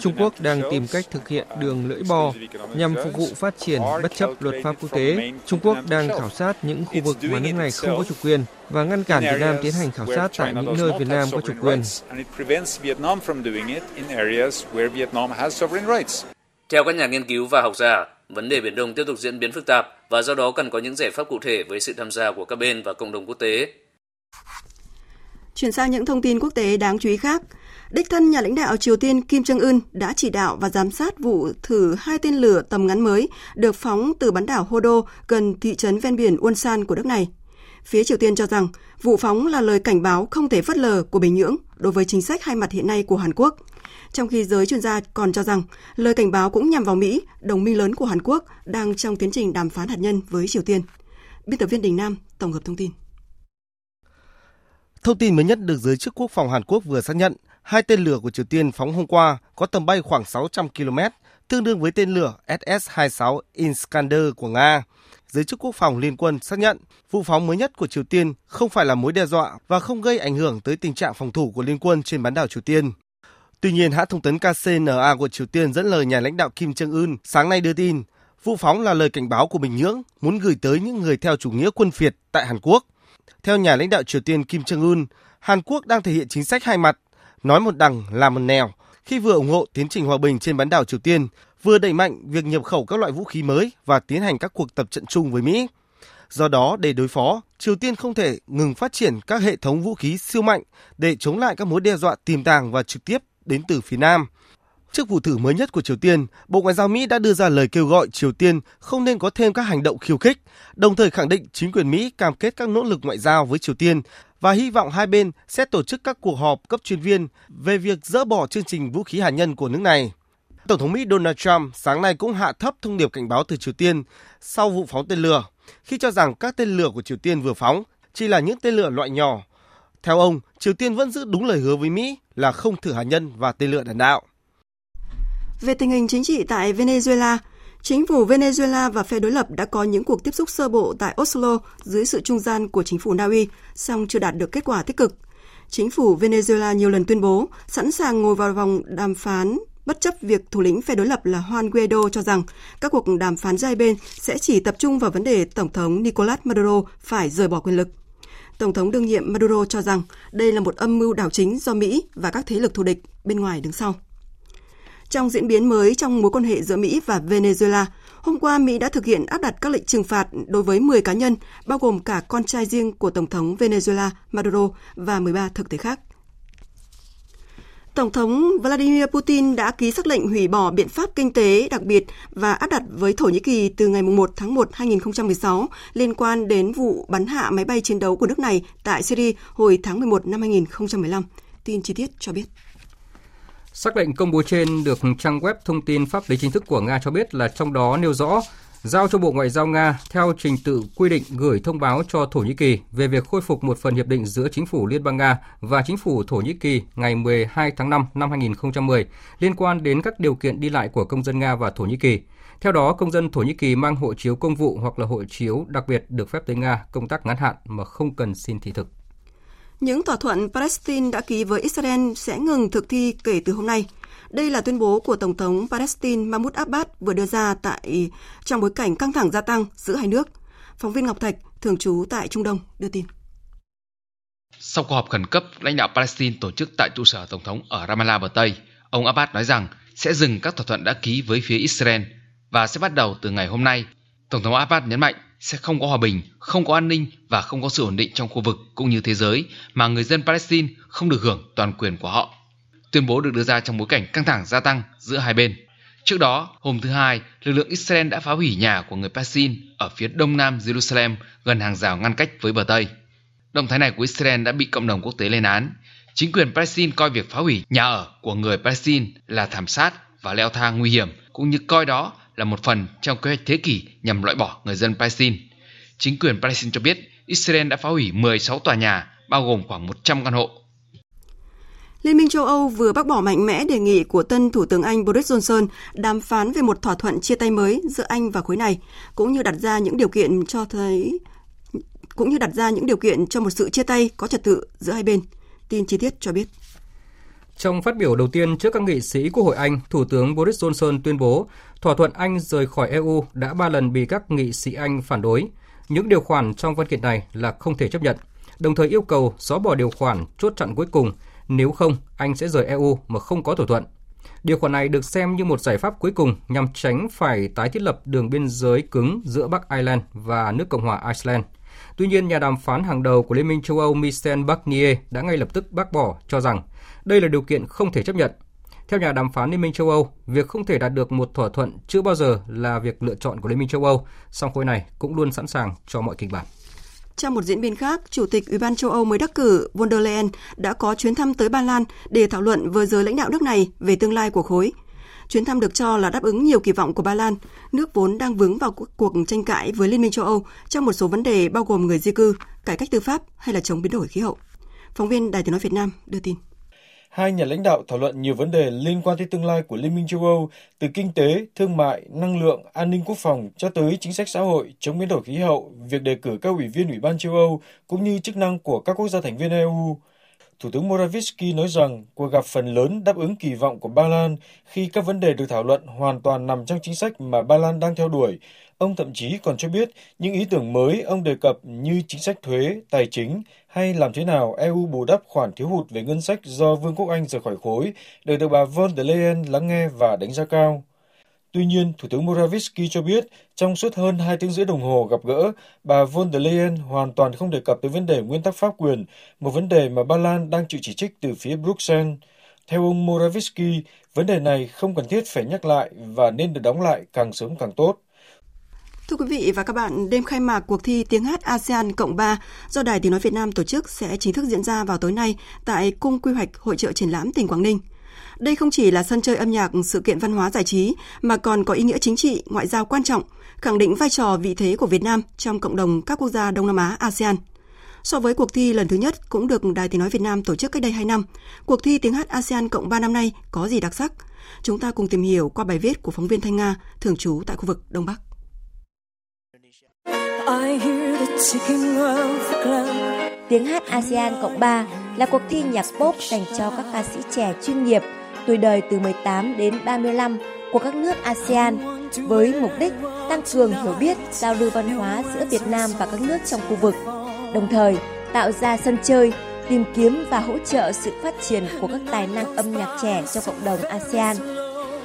Speaker 30: Trung Quốc đang tìm cách thực hiện đường lưỡi bò nhằm phục vụ phát triển bất chấp luật pháp quốc tế. Trung Quốc đang khảo sát những khu vực mà nước này không có chủ quyền và ngăn cản Việt Nam tiến hành khảo sát tại những nơi Việt Nam có chủ quyền.
Speaker 29: Theo các nhà nghiên cứu và học giả, vấn đề Biển Đông tiếp tục diễn biến phức tạp và do đó cần có những giải pháp cụ thể với sự tham gia của các bên và cộng đồng quốc tế.
Speaker 1: Chuyển sang những thông tin quốc tế đáng chú ý khác. Đích thân nhà lãnh đạo Triều Tiên Kim Jong Un đã chỉ đạo và giám sát vụ thử hai tên lửa tầm ngắn mới được phóng từ bán đảo Hodo gần thị trấn ven biển Ulsan của nước này. Phía Triều Tiên cho rằng vụ phóng là lời cảnh báo không thể phớt lờ của Bình Nhưỡng đối với chính sách hai mặt hiện nay của Hàn Quốc. Trong khi giới chuyên gia còn cho rằng lời cảnh báo cũng nhằm vào Mỹ, đồng minh lớn của Hàn Quốc đang trong tiến trình đàm phán hạt nhân với Triều Tiên. Biên tập viên Đình Nam tổng hợp thông tin.
Speaker 24: Thông tin mới nhất được giới chức quốc phòng Hàn Quốc vừa xác nhận, hai tên lửa của Triều Tiên phóng hôm qua có tầm bay khoảng 600 km, tương đương với tên lửa SS-26 Iskander của Nga. Giới chức quốc phòng liên quân xác nhận vụ phóng mới nhất của Triều Tiên không phải là mối đe dọa và không gây ảnh hưởng tới tình trạng phòng thủ của liên quân trên bán đảo Triều Tiên. Tuy nhiên, hãng thông tấn KCNA của Triều Tiên dẫn lời nhà lãnh đạo Kim Jong Un sáng nay đưa tin, vụ phóng là lời cảnh báo của Bình Nhưỡng muốn gửi tới những người theo chủ nghĩa quân phiệt tại Hàn Quốc. Theo nhà lãnh đạo Triều Tiên Kim Jong Un, Hàn Quốc đang thể hiện chính sách hai mặt, nói một đằng làm một nẻo khi vừa ủng hộ tiến trình hòa bình trên bán đảo Triều Tiên, vừa đẩy mạnh việc nhập khẩu các loại vũ khí mới và tiến hành các cuộc tập trận chung với Mỹ. Do đó, để đối phó, Triều Tiên không thể ngừng phát triển các hệ thống vũ khí siêu mạnh để chống lại các mối đe dọa tiềm tàng và trực tiếp đến từ phía Nam. Trước vụ thử mới nhất của Triều Tiên, Bộ Ngoại giao Mỹ đã đưa ra lời kêu gọi Triều Tiên không nên có thêm các hành động khiêu khích, đồng thời khẳng định chính quyền Mỹ cam kết các nỗ lực ngoại giao với Triều Tiên và hy vọng hai bên sẽ tổ chức các cuộc họp cấp chuyên viên về việc dỡ bỏ chương trình vũ khí hạt nhân của nước này. Tổng thống Mỹ Donald Trump sáng nay cũng hạ thấp thông điệp cảnh báo từ Triều Tiên sau vụ phóng tên lửa, khi cho rằng các tên lửa của Triều Tiên vừa phóng chỉ là những tên lửa loại nhỏ. Theo ông, Triều Tiên vẫn giữ đúng lời hứa với Mỹ là không thử hạt nhân và tên lửa đạn đạo.
Speaker 1: Về tình hình chính trị tại Venezuela, Chính phủ Venezuela và phe đối lập đã có những cuộc tiếp xúc sơ bộ tại Oslo dưới sự trung gian của chính phủ Na Uy, song chưa đạt được kết quả tích cực. Chính phủ Venezuela nhiều lần tuyên bố sẵn sàng ngồi vào vòng đàm phán bất chấp việc thủ lĩnh phe đối lập là Juan Guaido cho rằng các cuộc đàm phán giai hai bên sẽ chỉ tập trung vào vấn đề Tổng thống Nicolas Maduro phải rời bỏ quyền lực. Tổng thống đương nhiệm Maduro cho rằng đây là một âm mưu đảo chính do Mỹ và các thế lực thù địch bên ngoài đứng sau. Trong diễn biến mới trong mối quan hệ giữa Mỹ và Venezuela, hôm qua Mỹ đã thực hiện áp đặt các lệnh trừng phạt đối với 10 cá nhân, bao gồm cả con trai riêng của Tổng thống Venezuela Maduro và 13 thực thể khác. Tổng thống Vladimir Putin đã ký sắc lệnh hủy bỏ biện pháp kinh tế đặc biệt và áp đặt với Thổ Nhĩ Kỳ từ ngày 1 tháng 1 2016 liên quan đến vụ bắn hạ máy bay chiến đấu của nước này tại Syria hồi tháng 11 năm 2015. Tin chi tiết cho biết.
Speaker 23: Sắc lệnh công bố trên được trang web thông tin pháp lý chính thức của Nga cho biết là trong đó nêu rõ giao cho Bộ Ngoại giao Nga theo trình tự quy định gửi thông báo cho Thổ Nhĩ Kỳ về việc khôi phục một phần hiệp định giữa chính phủ Liên bang Nga và chính phủ Thổ Nhĩ Kỳ ngày 12 tháng 5 năm 2010 liên quan đến các điều kiện đi lại của công dân Nga và Thổ Nhĩ Kỳ. Theo đó, công dân Thổ Nhĩ Kỳ mang hộ chiếu công vụ hoặc là hộ chiếu đặc biệt được phép tới Nga công tác ngắn hạn mà không cần xin thị thực.
Speaker 1: Những thỏa thuận Palestine đã ký với Israel sẽ ngừng thực thi kể từ hôm nay. Đây là tuyên bố của Tổng thống Palestine Mahmoud Abbas vừa đưa ra tại trong bối cảnh căng thẳng gia tăng giữa hai nước. Phóng viên Ngọc Thạch, thường trú tại Trung Đông, đưa tin.
Speaker 31: Sau cuộc họp khẩn cấp lãnh đạo Palestine tổ chức tại trụ sở Tổng thống ở Ramallah bờ Tây, ông Abbas nói rằng sẽ dừng các thỏa thuận đã ký với phía Israel và sẽ bắt đầu từ ngày hôm nay. Tổng thống Abbas nhấn mạnh sẽ không có hòa bình, không có an ninh và không có sự ổn định trong khu vực cũng như thế giới mà người dân Palestine không được hưởng toàn quyền của họ. Tuyên bố được đưa ra trong bối cảnh căng thẳng gia tăng giữa hai bên. Trước đó, hôm thứ Hai, lực lượng Israel đã phá hủy nhà của người Palestine ở phía đông nam Jerusalem gần hàng rào ngăn cách với bờ Tây. Động thái này của Israel đã bị cộng đồng quốc tế lên án. Chính quyền Palestine coi việc phá hủy nhà ở của người Palestine là thảm sát và leo thang nguy hiểm, cũng như coi đó là một phần trong kế hoạch thế kỷ nhằm loại bỏ người dân Palestine. Chính quyền Palestine cho biết Israel đã phá hủy 16 tòa nhà, bao gồm khoảng 100 căn hộ.
Speaker 1: Liên minh châu Âu vừa bác bỏ mạnh mẽ đề nghị của tân Thủ tướng Anh Boris Johnson đàm phán về một thỏa thuận chia tay mới giữa Anh và khối này, cũng như đặt ra những điều kiện cho thấy cũng như đặt ra những điều kiện cho một sự chia tay có trật tự giữa hai bên. Tin chi tiết cho biết.
Speaker 23: Trong phát biểu đầu tiên trước các nghị sĩ Quốc hội Anh, Thủ tướng Boris Johnson tuyên bố thỏa thuận Anh rời khỏi EU đã ba lần bị các nghị sĩ Anh phản đối. Những điều khoản trong văn kiện này là không thể chấp nhận, đồng thời yêu cầu xóa bỏ điều khoản chốt chặn cuối cùng, nếu không Anh sẽ rời EU mà không có thỏa thuận. Điều khoản này được xem như một giải pháp cuối cùng nhằm tránh phải tái thiết lập đường biên giới cứng giữa Bắc Ireland và nước Cộng hòa Iceland. Tuy nhiên, nhà đàm phán hàng đầu của Liên minh châu Âu Michel Barnier đã ngay lập tức bác bỏ cho rằng đây là điều kiện không thể chấp nhận. Theo nhà đàm phán Liên minh châu Âu, việc không thể đạt được một thỏa thuận chưa bao giờ là việc lựa chọn của Liên minh châu Âu, song khối này cũng luôn sẵn sàng cho mọi kịch bản.
Speaker 1: Trong một diễn biến khác, Chủ tịch Ủy ban châu Âu mới đắc cử von der Leyen đã có chuyến thăm tới Ba Lan để thảo luận với giới lãnh đạo nước này về tương lai của khối. Chuyến thăm được cho là đáp ứng nhiều kỳ vọng của Ba Lan, nước vốn đang vướng vào cuộc tranh cãi với Liên minh châu Âu trong một số vấn đề bao gồm người di cư, cải cách tư pháp hay là chống biến đổi khí hậu. Phóng viên Đài tiếng nói Việt Nam đưa tin.
Speaker 32: Hai nhà lãnh đạo thảo luận nhiều vấn đề liên quan tới tương lai của Liên minh châu Âu, từ kinh tế, thương mại, năng lượng, an ninh quốc phòng cho tới chính sách xã hội, chống biến đổi khí hậu, việc đề cử các ủy viên Ủy ban châu Âu cũng như chức năng của các quốc gia thành viên EU. Thủ tướng Morawiecki nói rằng cuộc gặp phần lớn đáp ứng kỳ vọng của Ba Lan khi các vấn đề được thảo luận hoàn toàn nằm trong chính sách mà Ba Lan đang theo đuổi. Ông thậm chí còn cho biết những ý tưởng mới ông đề cập như chính sách thuế, tài chính hay làm thế nào EU bù đắp khoản thiếu hụt về ngân sách do Vương quốc Anh rời khỏi khối đều được bà von der Leyen lắng nghe và đánh giá cao. Tuy nhiên, Thủ tướng Morawiecki cho biết trong suốt hơn 2 tiếng rưỡi đồng hồ gặp gỡ, bà von der Leyen hoàn toàn không đề cập tới vấn đề nguyên tắc pháp quyền, một vấn đề mà Ba Lan đang chịu chỉ trích từ phía Bruxelles. Theo ông Morawiecki, vấn đề này không cần thiết phải nhắc lại và nên được đóng lại càng sớm càng tốt.
Speaker 1: Thưa quý vị và các bạn, đêm khai mạc cuộc thi tiếng hát ASEAN Cộng 3 do Đài Tiếng Nói Việt Nam tổ chức sẽ chính thức diễn ra vào tối nay tại Cung Quy hoạch Hội trợ Triển lãm tỉnh Quảng Ninh. Đây không chỉ là sân chơi âm nhạc, sự kiện văn hóa giải trí, mà còn có ý nghĩa chính trị, ngoại giao quan trọng, khẳng định vai trò vị thế của Việt Nam trong cộng đồng các quốc gia Đông Nam Á ASEAN. So với cuộc thi lần thứ nhất cũng được Đài Tiếng Nói Việt Nam tổ chức cách đây 2 năm, cuộc thi tiếng hát ASEAN Cộng 3 năm nay có gì đặc sắc? Chúng ta cùng tìm hiểu qua bài viết của phóng viên Thanh Nga, thường trú tại khu vực Đông Bắc.
Speaker 33: Tiếng hát ASEAN Cộng 3 là cuộc thi nhạc pop dành cho các ca sĩ trẻ chuyên nghiệp tuổi đời từ 18 đến 35 của các nước ASEAN với mục đích tăng cường hiểu biết, giao lưu văn hóa giữa Việt Nam và các nước trong khu vực, đồng thời tạo ra sân chơi, tìm kiếm và hỗ trợ sự phát triển của các tài năng âm nhạc trẻ trong cộng đồng ASEAN.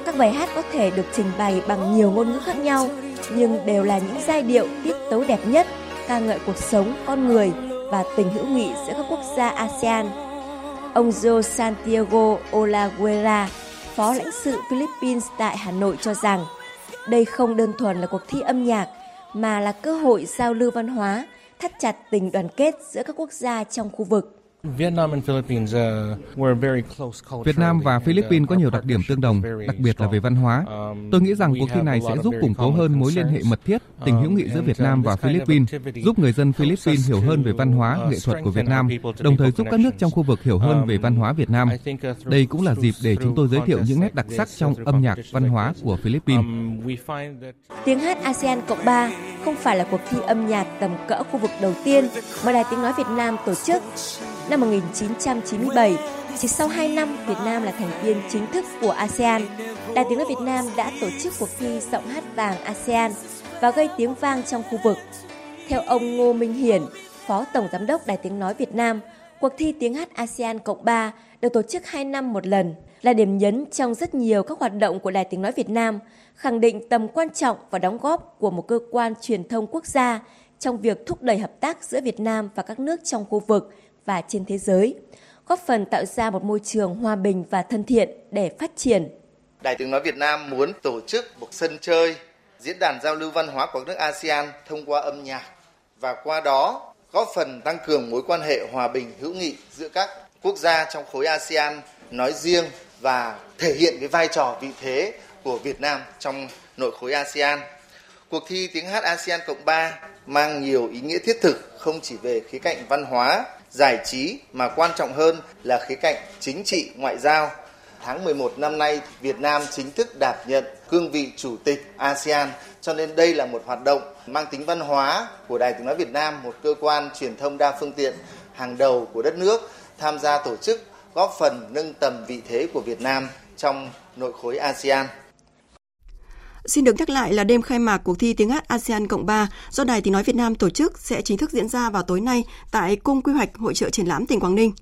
Speaker 33: Các bài hát có thể được trình bày bằng nhiều ngôn ngữ khác nhau, nhưng đều là những giai điệu tiết tấu đẹp nhất, ca ngợi cuộc sống, con người và tình hữu nghị giữa các quốc gia ASEAN. Ông Joe Santiago Olaguera, Phó lãnh sự Philippines tại Hà Nội cho rằng đây không đơn thuần là cuộc thi âm nhạc mà là cơ hội giao lưu văn hóa, thắt chặt tình đoàn kết giữa các quốc gia trong khu vực.
Speaker 32: Việt Nam và Philippines có nhiều đặc điểm tương đồng, đặc biệt là về văn hóa. Tôi nghĩ rằng cuộc thi này sẽ giúp củng cố hơn mối liên hệ mật thiết, tình hữu nghị giữa Việt Nam và Philippines, giúp người dân Philippines hiểu hơn về văn hóa, nghệ thuật của Việt Nam, đồng thời giúp các nước trong khu vực hiểu hơn về văn hóa Việt Nam. Đây cũng là dịp để chúng tôi giới thiệu những nét đặc sắc trong âm nhạc văn hóa của Philippines.
Speaker 33: Tiếng hát ASEAN Cộng 3 không phải là cuộc thi âm nhạc tầm cỡ khu vực đầu tiên mà Đài Tiếng Nói Việt Nam tổ chức. Năm 1997, chỉ sau 2 năm Việt Nam là thành viên chính thức của ASEAN, Đài Tiếng Nói Việt Nam đã tổ chức cuộc thi giọng hát vàng ASEAN và gây tiếng vang trong khu vực. Theo ông Ngô Minh Hiển, Phó Tổng Giám đốc Đài Tiếng Nói Việt Nam, cuộc thi tiếng hát ASEAN Cộng 3 được tổ chức 2 năm một lần, là điểm nhấn trong rất nhiều các hoạt động của Đài Tiếng Nói Việt Nam, khẳng định tầm quan trọng và đóng góp của một cơ quan truyền thông quốc gia trong việc thúc đẩy hợp tác giữa Việt Nam và các nước trong khu vực và trên thế giới, góp phần tạo ra một môi trường hòa bình và thân thiện để phát triển.
Speaker 34: Đài Tiếng Nói Việt Nam muốn tổ chức một sân chơi, diễn đàn giao lưu văn hóa của nước ASEAN thông qua âm nhạc và qua đó góp phần tăng cường mối quan hệ hòa bình hữu nghị giữa các quốc gia trong khối ASEAN nói riêng và thể hiện cái vai trò vị thế của Việt Nam trong nội khối ASEAN. Cuộc thi tiếng hát ASEAN Cộng 3 mang nhiều ý nghĩa thiết thực không chỉ về khía cạnh văn hóa, giải trí mà quan trọng hơn là khía cạnh chính trị, ngoại giao. Tháng 11 năm nay, Việt Nam chính thức đảm nhận cương vị chủ tịch ASEAN, cho nên đây là một hoạt động mang tính văn hóa của Đài Tiếng Nói Việt Nam, một cơ quan truyền thông đa phương tiện hàng đầu của đất nước, tham gia tổ chức góp phần nâng tầm vị thế của Việt Nam trong nội khối ASEAN.
Speaker 1: Xin được nhắc lại là đêm khai mạc cuộc thi tiếng hát ASEAN Cộng 3 do Đài Tiếng Nói Việt Nam tổ chức sẽ chính thức diễn ra vào tối nay tại Cung Quy hoạch Hội trợ Triển lãm tỉnh Quảng Ninh.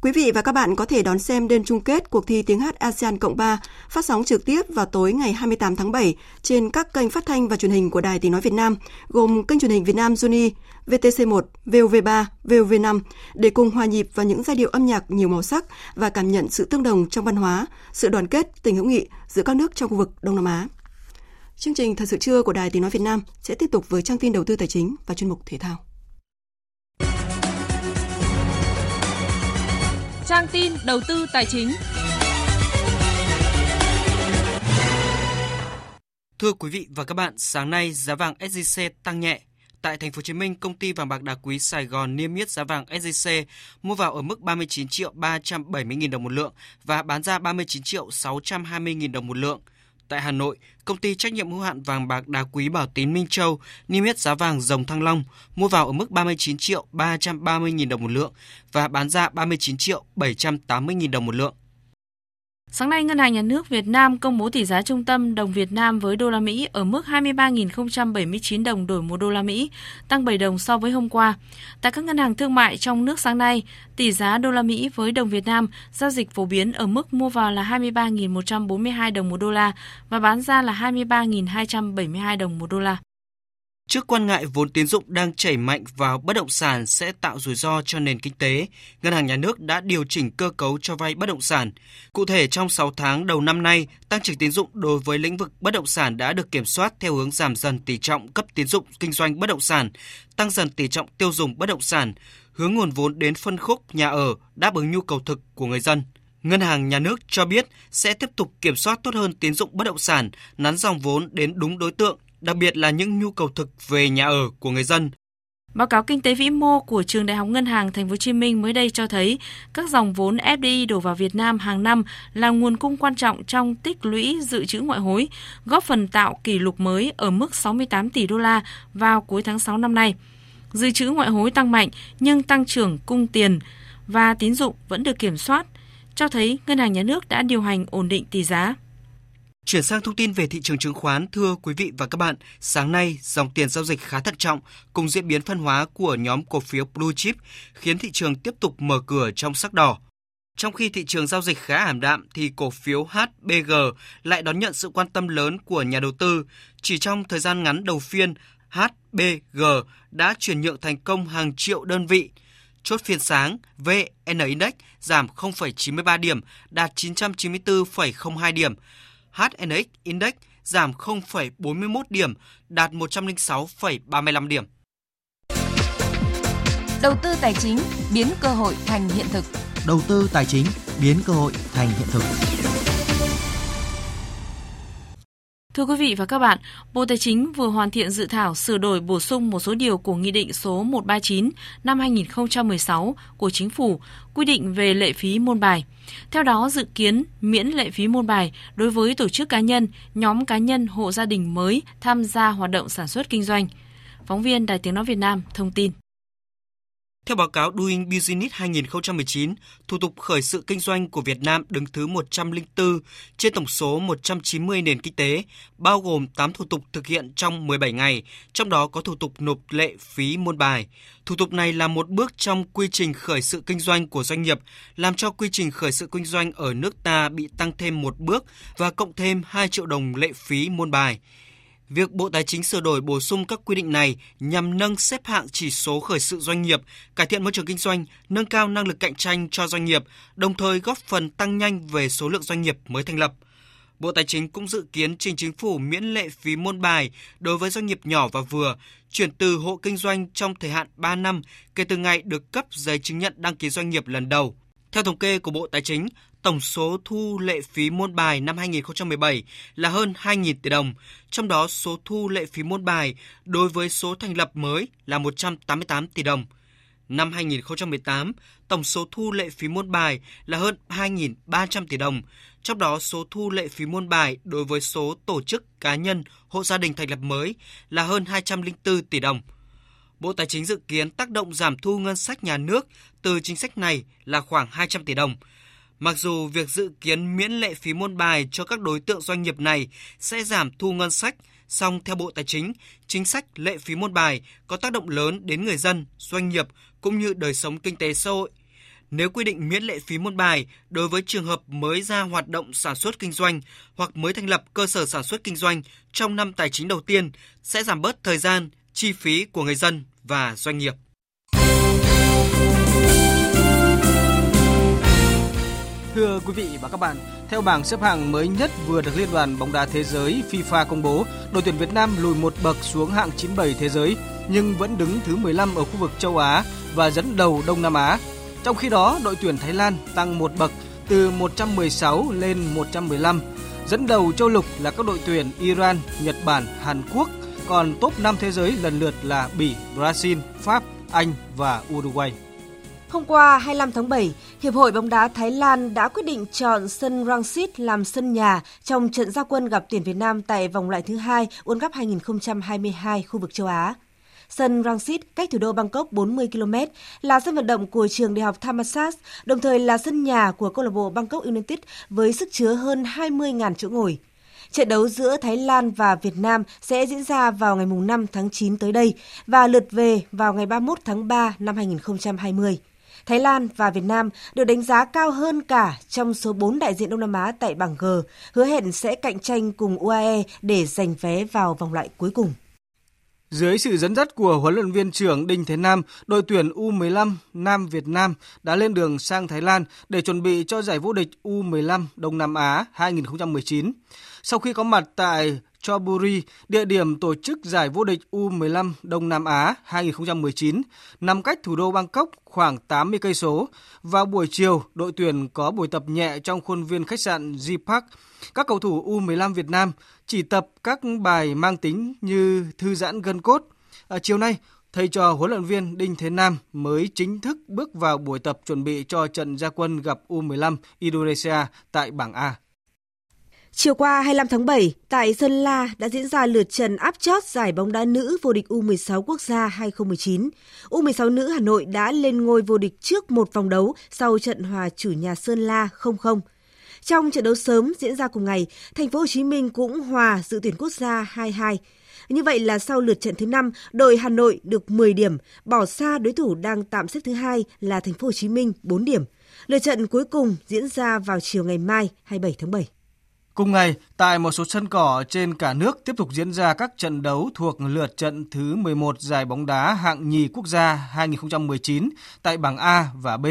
Speaker 1: Quý vị và các bạn có thể đón xem đêm chung kết cuộc thi tiếng hát ASEAN Cộng 3 phát sóng trực tiếp vào tối ngày 28 tháng 7 trên các kênh phát thanh và truyền hình của Đài Tiếng Nói Việt Nam, gồm kênh truyền hình Việt Nam Juni, VTC1, VOV3, VOV5 để cùng hòa nhịp vào những giai điệu âm nhạc nhiều màu sắc và cảm nhận sự tương đồng trong văn hóa, sự đoàn kết, tình hữu nghị giữa các nước trong khu vực Đông Nam Á. Chương trình Thật sự trưa của Đài Tiếng Nói Việt Nam sẽ tiếp tục với trang tin đầu tư tài chính và chuyên mục thể thao.
Speaker 35: Trang tin đầu tư tài chính
Speaker 19: Thưa quý vị và các bạn, sáng nay giá vàng SJC tăng nhẹ. Tại thành phố Hồ Chí Minh, công ty vàng bạc đá quý Sài Gòn niêm yết giá vàng SJC mua vào ở mức 39 triệu 370 000 đồng một lượng và bán ra 39 triệu 620 000 đồng một lượng. Tại Hà Nội, công ty trách nhiệm hữu hạn vàng bạc đá quý Bảo Tín Minh Châu niêm yết giá vàng dòng Thăng Long mua vào ở mức 39 triệu 330 000 đồng một lượng và bán ra 39 triệu 780 000 đồng một lượng.
Speaker 35: Sáng nay, Ngân hàng Nhà nước Việt Nam công bố tỷ giá trung tâm đồng Việt Nam với đô la Mỹ ở mức 23.079 đồng đổi một đô la Mỹ, tăng 7 đồng so với hôm qua. Tại các ngân hàng thương mại trong nước sáng nay, tỷ giá đô la Mỹ với đồng Việt Nam giao dịch phổ biến ở mức mua vào là 23.142 đồng một đô la và bán ra là 23.272 đồng một đô la.
Speaker 19: Trước quan ngại vốn tín dụng đang chảy mạnh vào bất động sản sẽ tạo rủi ro cho nền kinh tế, Ngân hàng Nhà nước đã điều chỉnh cơ cấu cho vay bất động sản. Cụ thể trong 6 tháng đầu năm nay, tăng trưởng tín dụng đối với lĩnh vực bất động sản đã được kiểm soát theo hướng giảm dần tỷ trọng cấp tín dụng kinh doanh bất động sản, tăng dần tỷ trọng tiêu dùng bất động sản, hướng nguồn vốn đến phân khúc nhà ở đáp ứng nhu cầu thực của người dân. Ngân hàng Nhà nước cho biết sẽ tiếp tục kiểm soát tốt hơn tín dụng bất động sản, nắn dòng vốn đến đúng đối tượng đặc biệt là những nhu cầu thực về nhà ở của người dân.
Speaker 35: Báo cáo kinh tế vĩ mô của trường Đại học Ngân hàng Thành phố Hồ Chí Minh mới đây cho thấy các dòng vốn FDI đổ vào Việt Nam hàng năm là nguồn cung quan trọng trong tích lũy dự trữ ngoại hối, góp phần tạo kỷ lục mới ở mức 68 tỷ đô la vào cuối tháng 6 năm nay. Dự trữ ngoại hối tăng mạnh nhưng tăng trưởng cung tiền và tín dụng vẫn được kiểm soát, cho thấy ngân hàng nhà nước đã điều hành ổn định tỷ giá.
Speaker 19: Chuyển sang thông tin về thị trường chứng khoán, thưa quý vị và các bạn, sáng nay dòng tiền giao dịch khá thận trọng cùng diễn biến phân hóa của nhóm cổ phiếu blue chip khiến thị trường tiếp tục mở cửa trong sắc đỏ. Trong khi thị trường giao dịch khá ảm đạm thì cổ phiếu HBG lại đón nhận sự quan tâm lớn của nhà đầu tư. Chỉ trong thời gian ngắn đầu phiên, HBG đã chuyển nhượng thành công hàng triệu đơn vị. Chốt phiên sáng, VN Index giảm 0,93 điểm, đạt 994,02 điểm. HNX Index giảm 0,41 điểm, đạt 106,35 điểm.
Speaker 36: Đầu tư tài chính biến cơ hội thành hiện thực.
Speaker 37: Đầu tư tài chính biến cơ hội thành hiện thực.
Speaker 35: Thưa quý vị và các bạn, Bộ Tài chính vừa hoàn thiện dự thảo sửa đổi bổ sung một số điều của Nghị định số 139 năm 2016 của Chính phủ quy định về lệ phí môn bài. Theo đó, dự kiến miễn lệ phí môn bài đối với tổ chức cá nhân, nhóm cá nhân, hộ gia đình mới tham gia hoạt động sản xuất kinh doanh. Phóng viên Đài Tiếng Nói Việt Nam thông tin.
Speaker 19: Theo báo cáo Doing Business 2019, thủ tục khởi sự kinh doanh của Việt Nam đứng thứ 104 trên tổng số 190 nền kinh tế, bao gồm 8 thủ tục thực hiện trong 17 ngày, trong đó có thủ tục nộp lệ phí môn bài. Thủ tục này là một bước trong quy trình khởi sự kinh doanh của doanh nghiệp, làm cho quy trình khởi sự kinh doanh ở nước ta bị tăng thêm một bước và cộng thêm 2 triệu đồng lệ phí môn bài. Việc Bộ Tài chính sửa đổi bổ sung các quy định này nhằm nâng xếp hạng chỉ số khởi sự doanh nghiệp, cải thiện môi trường kinh doanh, nâng cao năng lực cạnh tranh cho doanh nghiệp, đồng thời góp phần tăng nhanh về số lượng doanh nghiệp mới thành lập. Bộ Tài chính cũng dự kiến trình chính phủ miễn lệ phí môn bài đối với doanh nghiệp nhỏ và vừa, chuyển từ hộ kinh doanh trong thời hạn 3 năm kể từ ngày được cấp giấy chứng nhận đăng ký doanh nghiệp lần đầu. Theo thống kê của Bộ Tài chính, tổng số thu lệ phí môn bài năm 2017 là hơn 2.000 tỷ đồng, trong đó số thu lệ phí môn bài đối với số thành lập mới là 188 tỷ đồng. Năm 2018, tổng số thu lệ phí môn bài là hơn 2.300 tỷ đồng, trong đó số thu lệ phí môn bài đối với số tổ chức cá nhân, hộ gia đình thành lập mới là hơn 204 tỷ đồng. Bộ Tài chính dự kiến tác động giảm thu ngân sách nhà nước từ chính sách này là khoảng 200 tỷ đồng – Mặc dù việc dự kiến miễn lệ phí môn bài cho các đối tượng doanh nghiệp này sẽ giảm thu ngân sách, song theo Bộ Tài chính, chính sách lệ phí môn bài có tác động lớn đến người dân, doanh nghiệp cũng như đời sống kinh tế xã hội. Nếu quy định miễn lệ phí môn bài đối với trường hợp mới ra hoạt động sản xuất kinh doanh hoặc mới thành lập cơ sở sản xuất kinh doanh trong năm tài chính đầu tiên sẽ giảm bớt thời gian, chi phí của người dân và doanh nghiệp. Thưa quý vị và các bạn, theo bảng xếp hạng mới nhất vừa được Liên đoàn bóng đá thế giới FIFA công bố, đội tuyển Việt Nam lùi một bậc xuống hạng 97 thế giới nhưng vẫn đứng thứ 15 ở khu vực châu Á và dẫn đầu Đông Nam Á. Trong khi đó, đội tuyển Thái Lan tăng một bậc từ 116 lên 115. Dẫn đầu châu lục là các đội tuyển Iran, Nhật Bản, Hàn Quốc, còn top 5 thế giới lần lượt là Bỉ, Brazil, Pháp, Anh và Uruguay.
Speaker 38: Hôm qua 25 tháng 7, Hiệp hội bóng đá Thái Lan đã quyết định chọn sân Rangsit làm sân nhà trong trận gia quân gặp tuyển Việt Nam tại vòng loại thứ hai World Cup 2022 khu vực châu Á. Sân Rangsit cách thủ đô Bangkok 40 km là sân vận động của trường đại học Thammasat, đồng thời là sân nhà của câu lạc bộ Bangkok United với sức chứa hơn 20.000 chỗ ngồi. Trận đấu giữa Thái Lan và Việt Nam sẽ diễn ra vào ngày 5 tháng 9 tới đây và lượt về vào ngày 31 tháng 3 năm 2020. Thái Lan và Việt Nam được đánh giá cao hơn cả trong số 4 đại diện Đông Nam Á tại bảng G, hứa hẹn sẽ cạnh tranh cùng UAE để giành vé vào vòng loại cuối cùng.
Speaker 19: Dưới sự dẫn dắt của huấn luyện viên trưởng Đinh Thế Nam, đội tuyển U15 Nam Việt Nam đã lên đường sang Thái Lan để chuẩn bị cho giải vô địch U15 Đông Nam Á 2019. Sau khi có mặt tại Choburi, địa điểm tổ chức giải vô địch U15 Đông Nam Á 2019, nằm cách thủ đô Bangkok khoảng 80 cây số. Vào buổi chiều, đội tuyển có buổi tập nhẹ trong khuôn viên khách sạn G Park. Các cầu thủ U15 Việt Nam chỉ tập các bài mang tính như thư giãn gân cốt. À, chiều nay,
Speaker 15: thầy trò huấn luyện viên Đinh Thế Nam mới chính thức bước vào buổi tập chuẩn bị cho trận gia quân gặp U15 Indonesia tại bảng A.
Speaker 38: Chiều qua 25 tháng 7, tại Sơn La đã diễn ra lượt trận áp chót giải bóng đá nữ vô địch U16 quốc gia 2019. U16 nữ Hà Nội đã lên ngôi vô địch trước một vòng đấu sau trận hòa chủ nhà Sơn La 0-0. Trong trận đấu sớm diễn ra cùng ngày, thành phố Hồ Chí Minh cũng hòa dự tuyển quốc gia 2-2. Như vậy là sau lượt trận thứ 5, đội Hà Nội được 10 điểm, bỏ xa đối thủ đang tạm xếp thứ hai là thành phố Hồ Chí Minh 4 điểm. Lượt trận cuối cùng diễn ra vào chiều ngày mai 27 tháng 7.
Speaker 15: Cùng ngày, tại một số sân cỏ trên cả nước tiếp tục diễn ra các trận đấu thuộc lượt trận thứ 11 giải bóng đá hạng nhì quốc gia 2019 tại bảng A và B.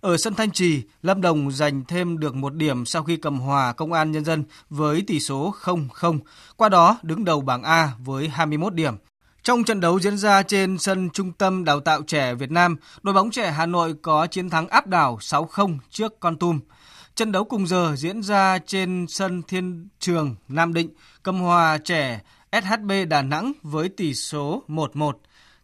Speaker 15: Ở sân Thanh Trì, Lâm Đồng giành thêm được một điểm sau khi cầm hòa Công an Nhân dân với tỷ số 0-0, qua đó đứng đầu bảng A với 21 điểm. Trong trận đấu diễn ra trên sân Trung tâm Đào tạo trẻ Việt Nam, đội bóng trẻ Hà Nội có chiến thắng áp đảo 6-0 trước Con Tum. Trận đấu cùng giờ diễn ra trên sân Thiên Trường Nam Định, cầm hòa trẻ SHB Đà Nẵng với tỷ số 1-1.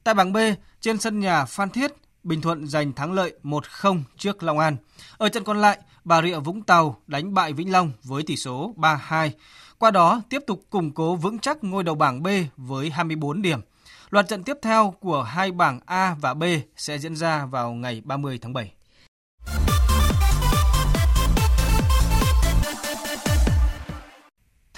Speaker 15: Tại bảng B, trên sân nhà Phan Thiết, Bình Thuận giành thắng lợi 1-0 trước Long An. Ở trận còn lại, Bà Rịa Vũng Tàu đánh bại Vĩnh Long với tỷ số 3-2. Qua đó, tiếp tục củng cố vững chắc ngôi đầu bảng B với 24 điểm. Loạt trận tiếp theo của hai bảng A và B sẽ diễn ra vào ngày 30 tháng 7.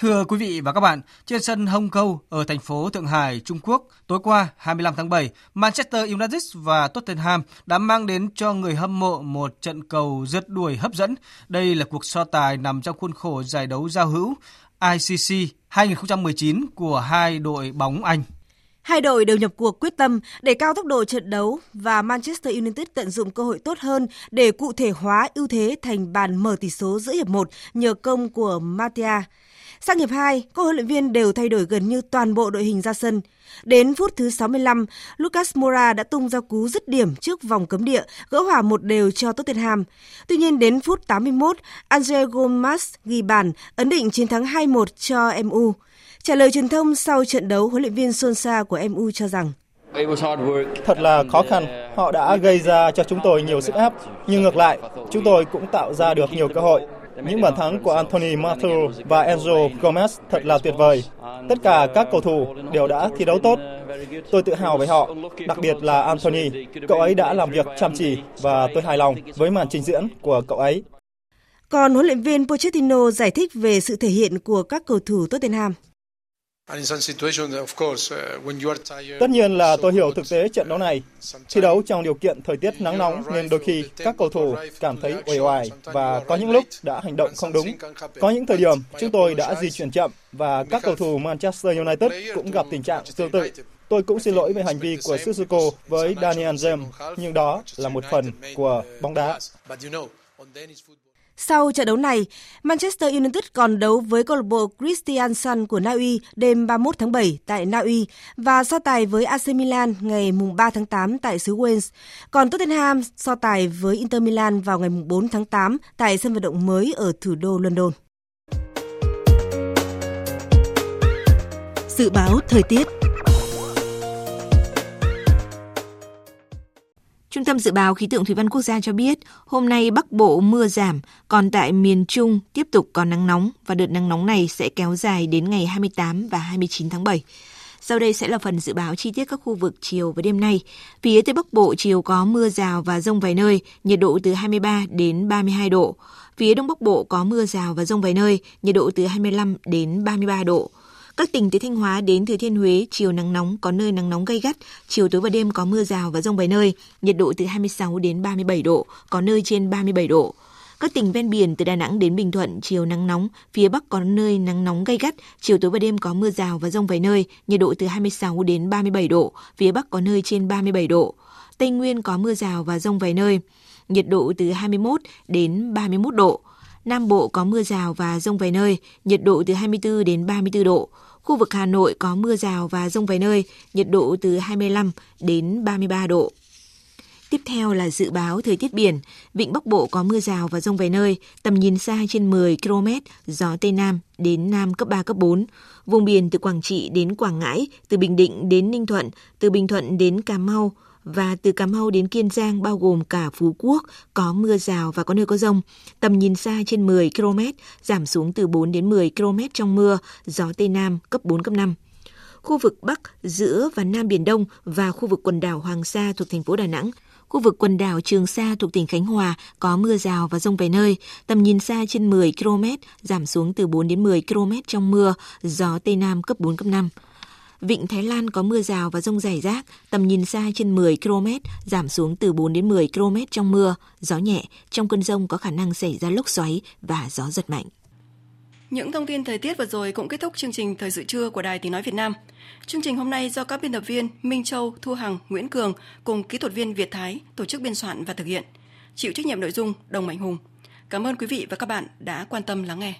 Speaker 15: Thưa quý vị và các bạn, trên sân Hong Kong ở thành phố Thượng Hải, Trung Quốc, tối qua 25 tháng 7, Manchester United và Tottenham đã mang đến cho người hâm mộ một trận cầu rượt đuổi hấp dẫn. Đây là cuộc so tài nằm trong khuôn khổ giải đấu giao hữu ICC 2019 của hai đội bóng Anh.
Speaker 38: Hai đội đều nhập cuộc quyết tâm để cao tốc độ trận đấu và Manchester United tận dụng cơ hội tốt hơn để cụ thể hóa ưu thế thành bàn mở tỷ số giữa hiệp 1 nhờ công của Matia. Sang hiệp 2, các huấn luyện viên đều thay đổi gần như toàn bộ đội hình ra sân. Đến phút thứ 65, Lucas Moura đã tung ra cú dứt điểm trước vòng cấm địa, gỡ hòa một đều cho Tottenham. Tuy nhiên đến phút 81, Andre Gomes ghi bàn, ấn định chiến thắng 2-1 cho MU. Trả lời truyền thông sau trận đấu, huấn luyện viên Solskjaer của MU cho rằng
Speaker 39: Thật là khó khăn, họ đã gây ra cho chúng tôi nhiều sức ép, nhưng ngược lại, chúng tôi cũng tạo ra được nhiều cơ hội. Những bàn thắng của Anthony Martial và Enzo Gomez thật là tuyệt vời. Tất cả các cầu thủ đều đã thi đấu tốt. Tôi tự hào về họ, đặc biệt là Anthony. Cậu ấy đã làm việc chăm chỉ và tôi hài lòng với màn trình diễn của cậu ấy.
Speaker 38: Còn huấn luyện viên Pochettino giải thích về sự thể hiện của các cầu thủ Tottenham.
Speaker 39: Tất nhiên là tôi hiểu thực tế trận đấu này. Thi đấu trong điều kiện thời tiết nắng nóng nên đôi khi các cầu thủ cảm thấy uể oải và có những lúc đã hành động không đúng. Có những thời điểm chúng tôi đã di chuyển chậm và các cầu thủ Manchester United cũng gặp tình trạng tương tự. Tôi cũng xin lỗi về hành vi của Sissoko với Daniel James, nhưng đó là một phần của bóng đá.
Speaker 38: Sau trận đấu này, Manchester United còn đấu với câu lạc bộ Christiansson của Na Uy đêm 31 tháng 7 tại Na Uy và so tài với AC Milan ngày 3 tháng 8 tại xứ Wales. Còn Tottenham so tài với Inter Milan vào ngày 4 tháng 8 tại sân vận động mới ở thủ đô London.
Speaker 40: Dự báo thời tiết
Speaker 28: Trung tâm Dự báo Khí tượng Thủy văn Quốc gia cho biết, hôm nay Bắc Bộ mưa giảm, còn tại miền Trung tiếp tục có nắng nóng và đợt nắng nóng này sẽ kéo dài đến ngày 28 và 29 tháng 7. Sau đây sẽ là phần dự báo chi tiết các khu vực chiều và đêm nay. Phía Tây Bắc Bộ chiều có mưa rào và rông vài nơi, nhiệt độ từ 23 đến 32 độ. Phía Đông Bắc Bộ có mưa rào và rông vài nơi, nhiệt độ từ 25 đến 33 độ. Các tỉnh từ Thanh Hóa đến Thừa Thiên Huế chiều nắng nóng có nơi nắng nóng gay gắt, chiều tối và đêm có mưa rào và rông vài nơi, nhiệt độ từ 26 đến 37 độ, có nơi trên 37 độ. Các tỉnh ven biển từ Đà Nẵng đến Bình Thuận chiều nắng nóng, phía Bắc có nơi nắng nóng gay gắt, chiều tối và đêm có mưa rào và rông vài nơi, nhiệt độ từ 26 đến 37 độ, phía Bắc có nơi trên 37 độ. Tây Nguyên có mưa rào và rông vài nơi, nhiệt độ từ 21 đến 31 độ. Nam Bộ có mưa rào và rông vài nơi, nhiệt độ từ 24 đến 34 độ. Khu vực Hà Nội có mưa rào và rông vài nơi, nhiệt độ từ 25 đến 33 độ. Tiếp theo là dự báo thời tiết biển. Vịnh Bắc Bộ có mưa rào và rông vài nơi, tầm nhìn xa trên 10 km, gió Tây Nam đến Nam cấp 3, cấp 4. Vùng biển từ Quảng Trị đến Quảng Ngãi, từ Bình Định đến Ninh Thuận, từ Bình Thuận đến Cà Mau, và từ Cà Mau đến Kiên Giang bao gồm cả Phú Quốc có mưa rào và có nơi có rông. Tầm nhìn xa trên 10 km, giảm xuống từ 4 đến 10 km trong mưa, gió Tây Nam cấp 4, cấp 5 khu vực Bắc, giữa và Nam Biển Đông và khu vực quần đảo Hoàng Sa thuộc thành phố Đà Nẵng. Khu vực quần đảo Trường Sa thuộc tỉnh Khánh Hòa có mưa rào và rông vài nơi, tầm nhìn xa trên 10 km, giảm xuống từ 4 đến 10 km trong mưa, gió Tây Nam cấp 4, cấp 5. Vịnh Thái Lan có mưa rào và rông rải rác, tầm nhìn xa trên 10 km, giảm xuống từ 4 đến 10 km trong mưa, gió nhẹ, trong cơn rông có khả năng xảy ra lốc xoáy và gió giật mạnh.
Speaker 1: Những thông tin thời tiết vừa rồi cũng kết thúc chương trình Thời sự trưa của Đài Tiếng Nói Việt Nam. Chương trình hôm nay do các biên tập viên Minh Châu, Thu Hằng, Nguyễn Cường cùng kỹ thuật viên Việt Thái tổ chức biên soạn và thực hiện. Chịu trách nhiệm nội dung Đồng Mạnh Hùng. Cảm ơn quý vị và các bạn đã quan tâm lắng nghe.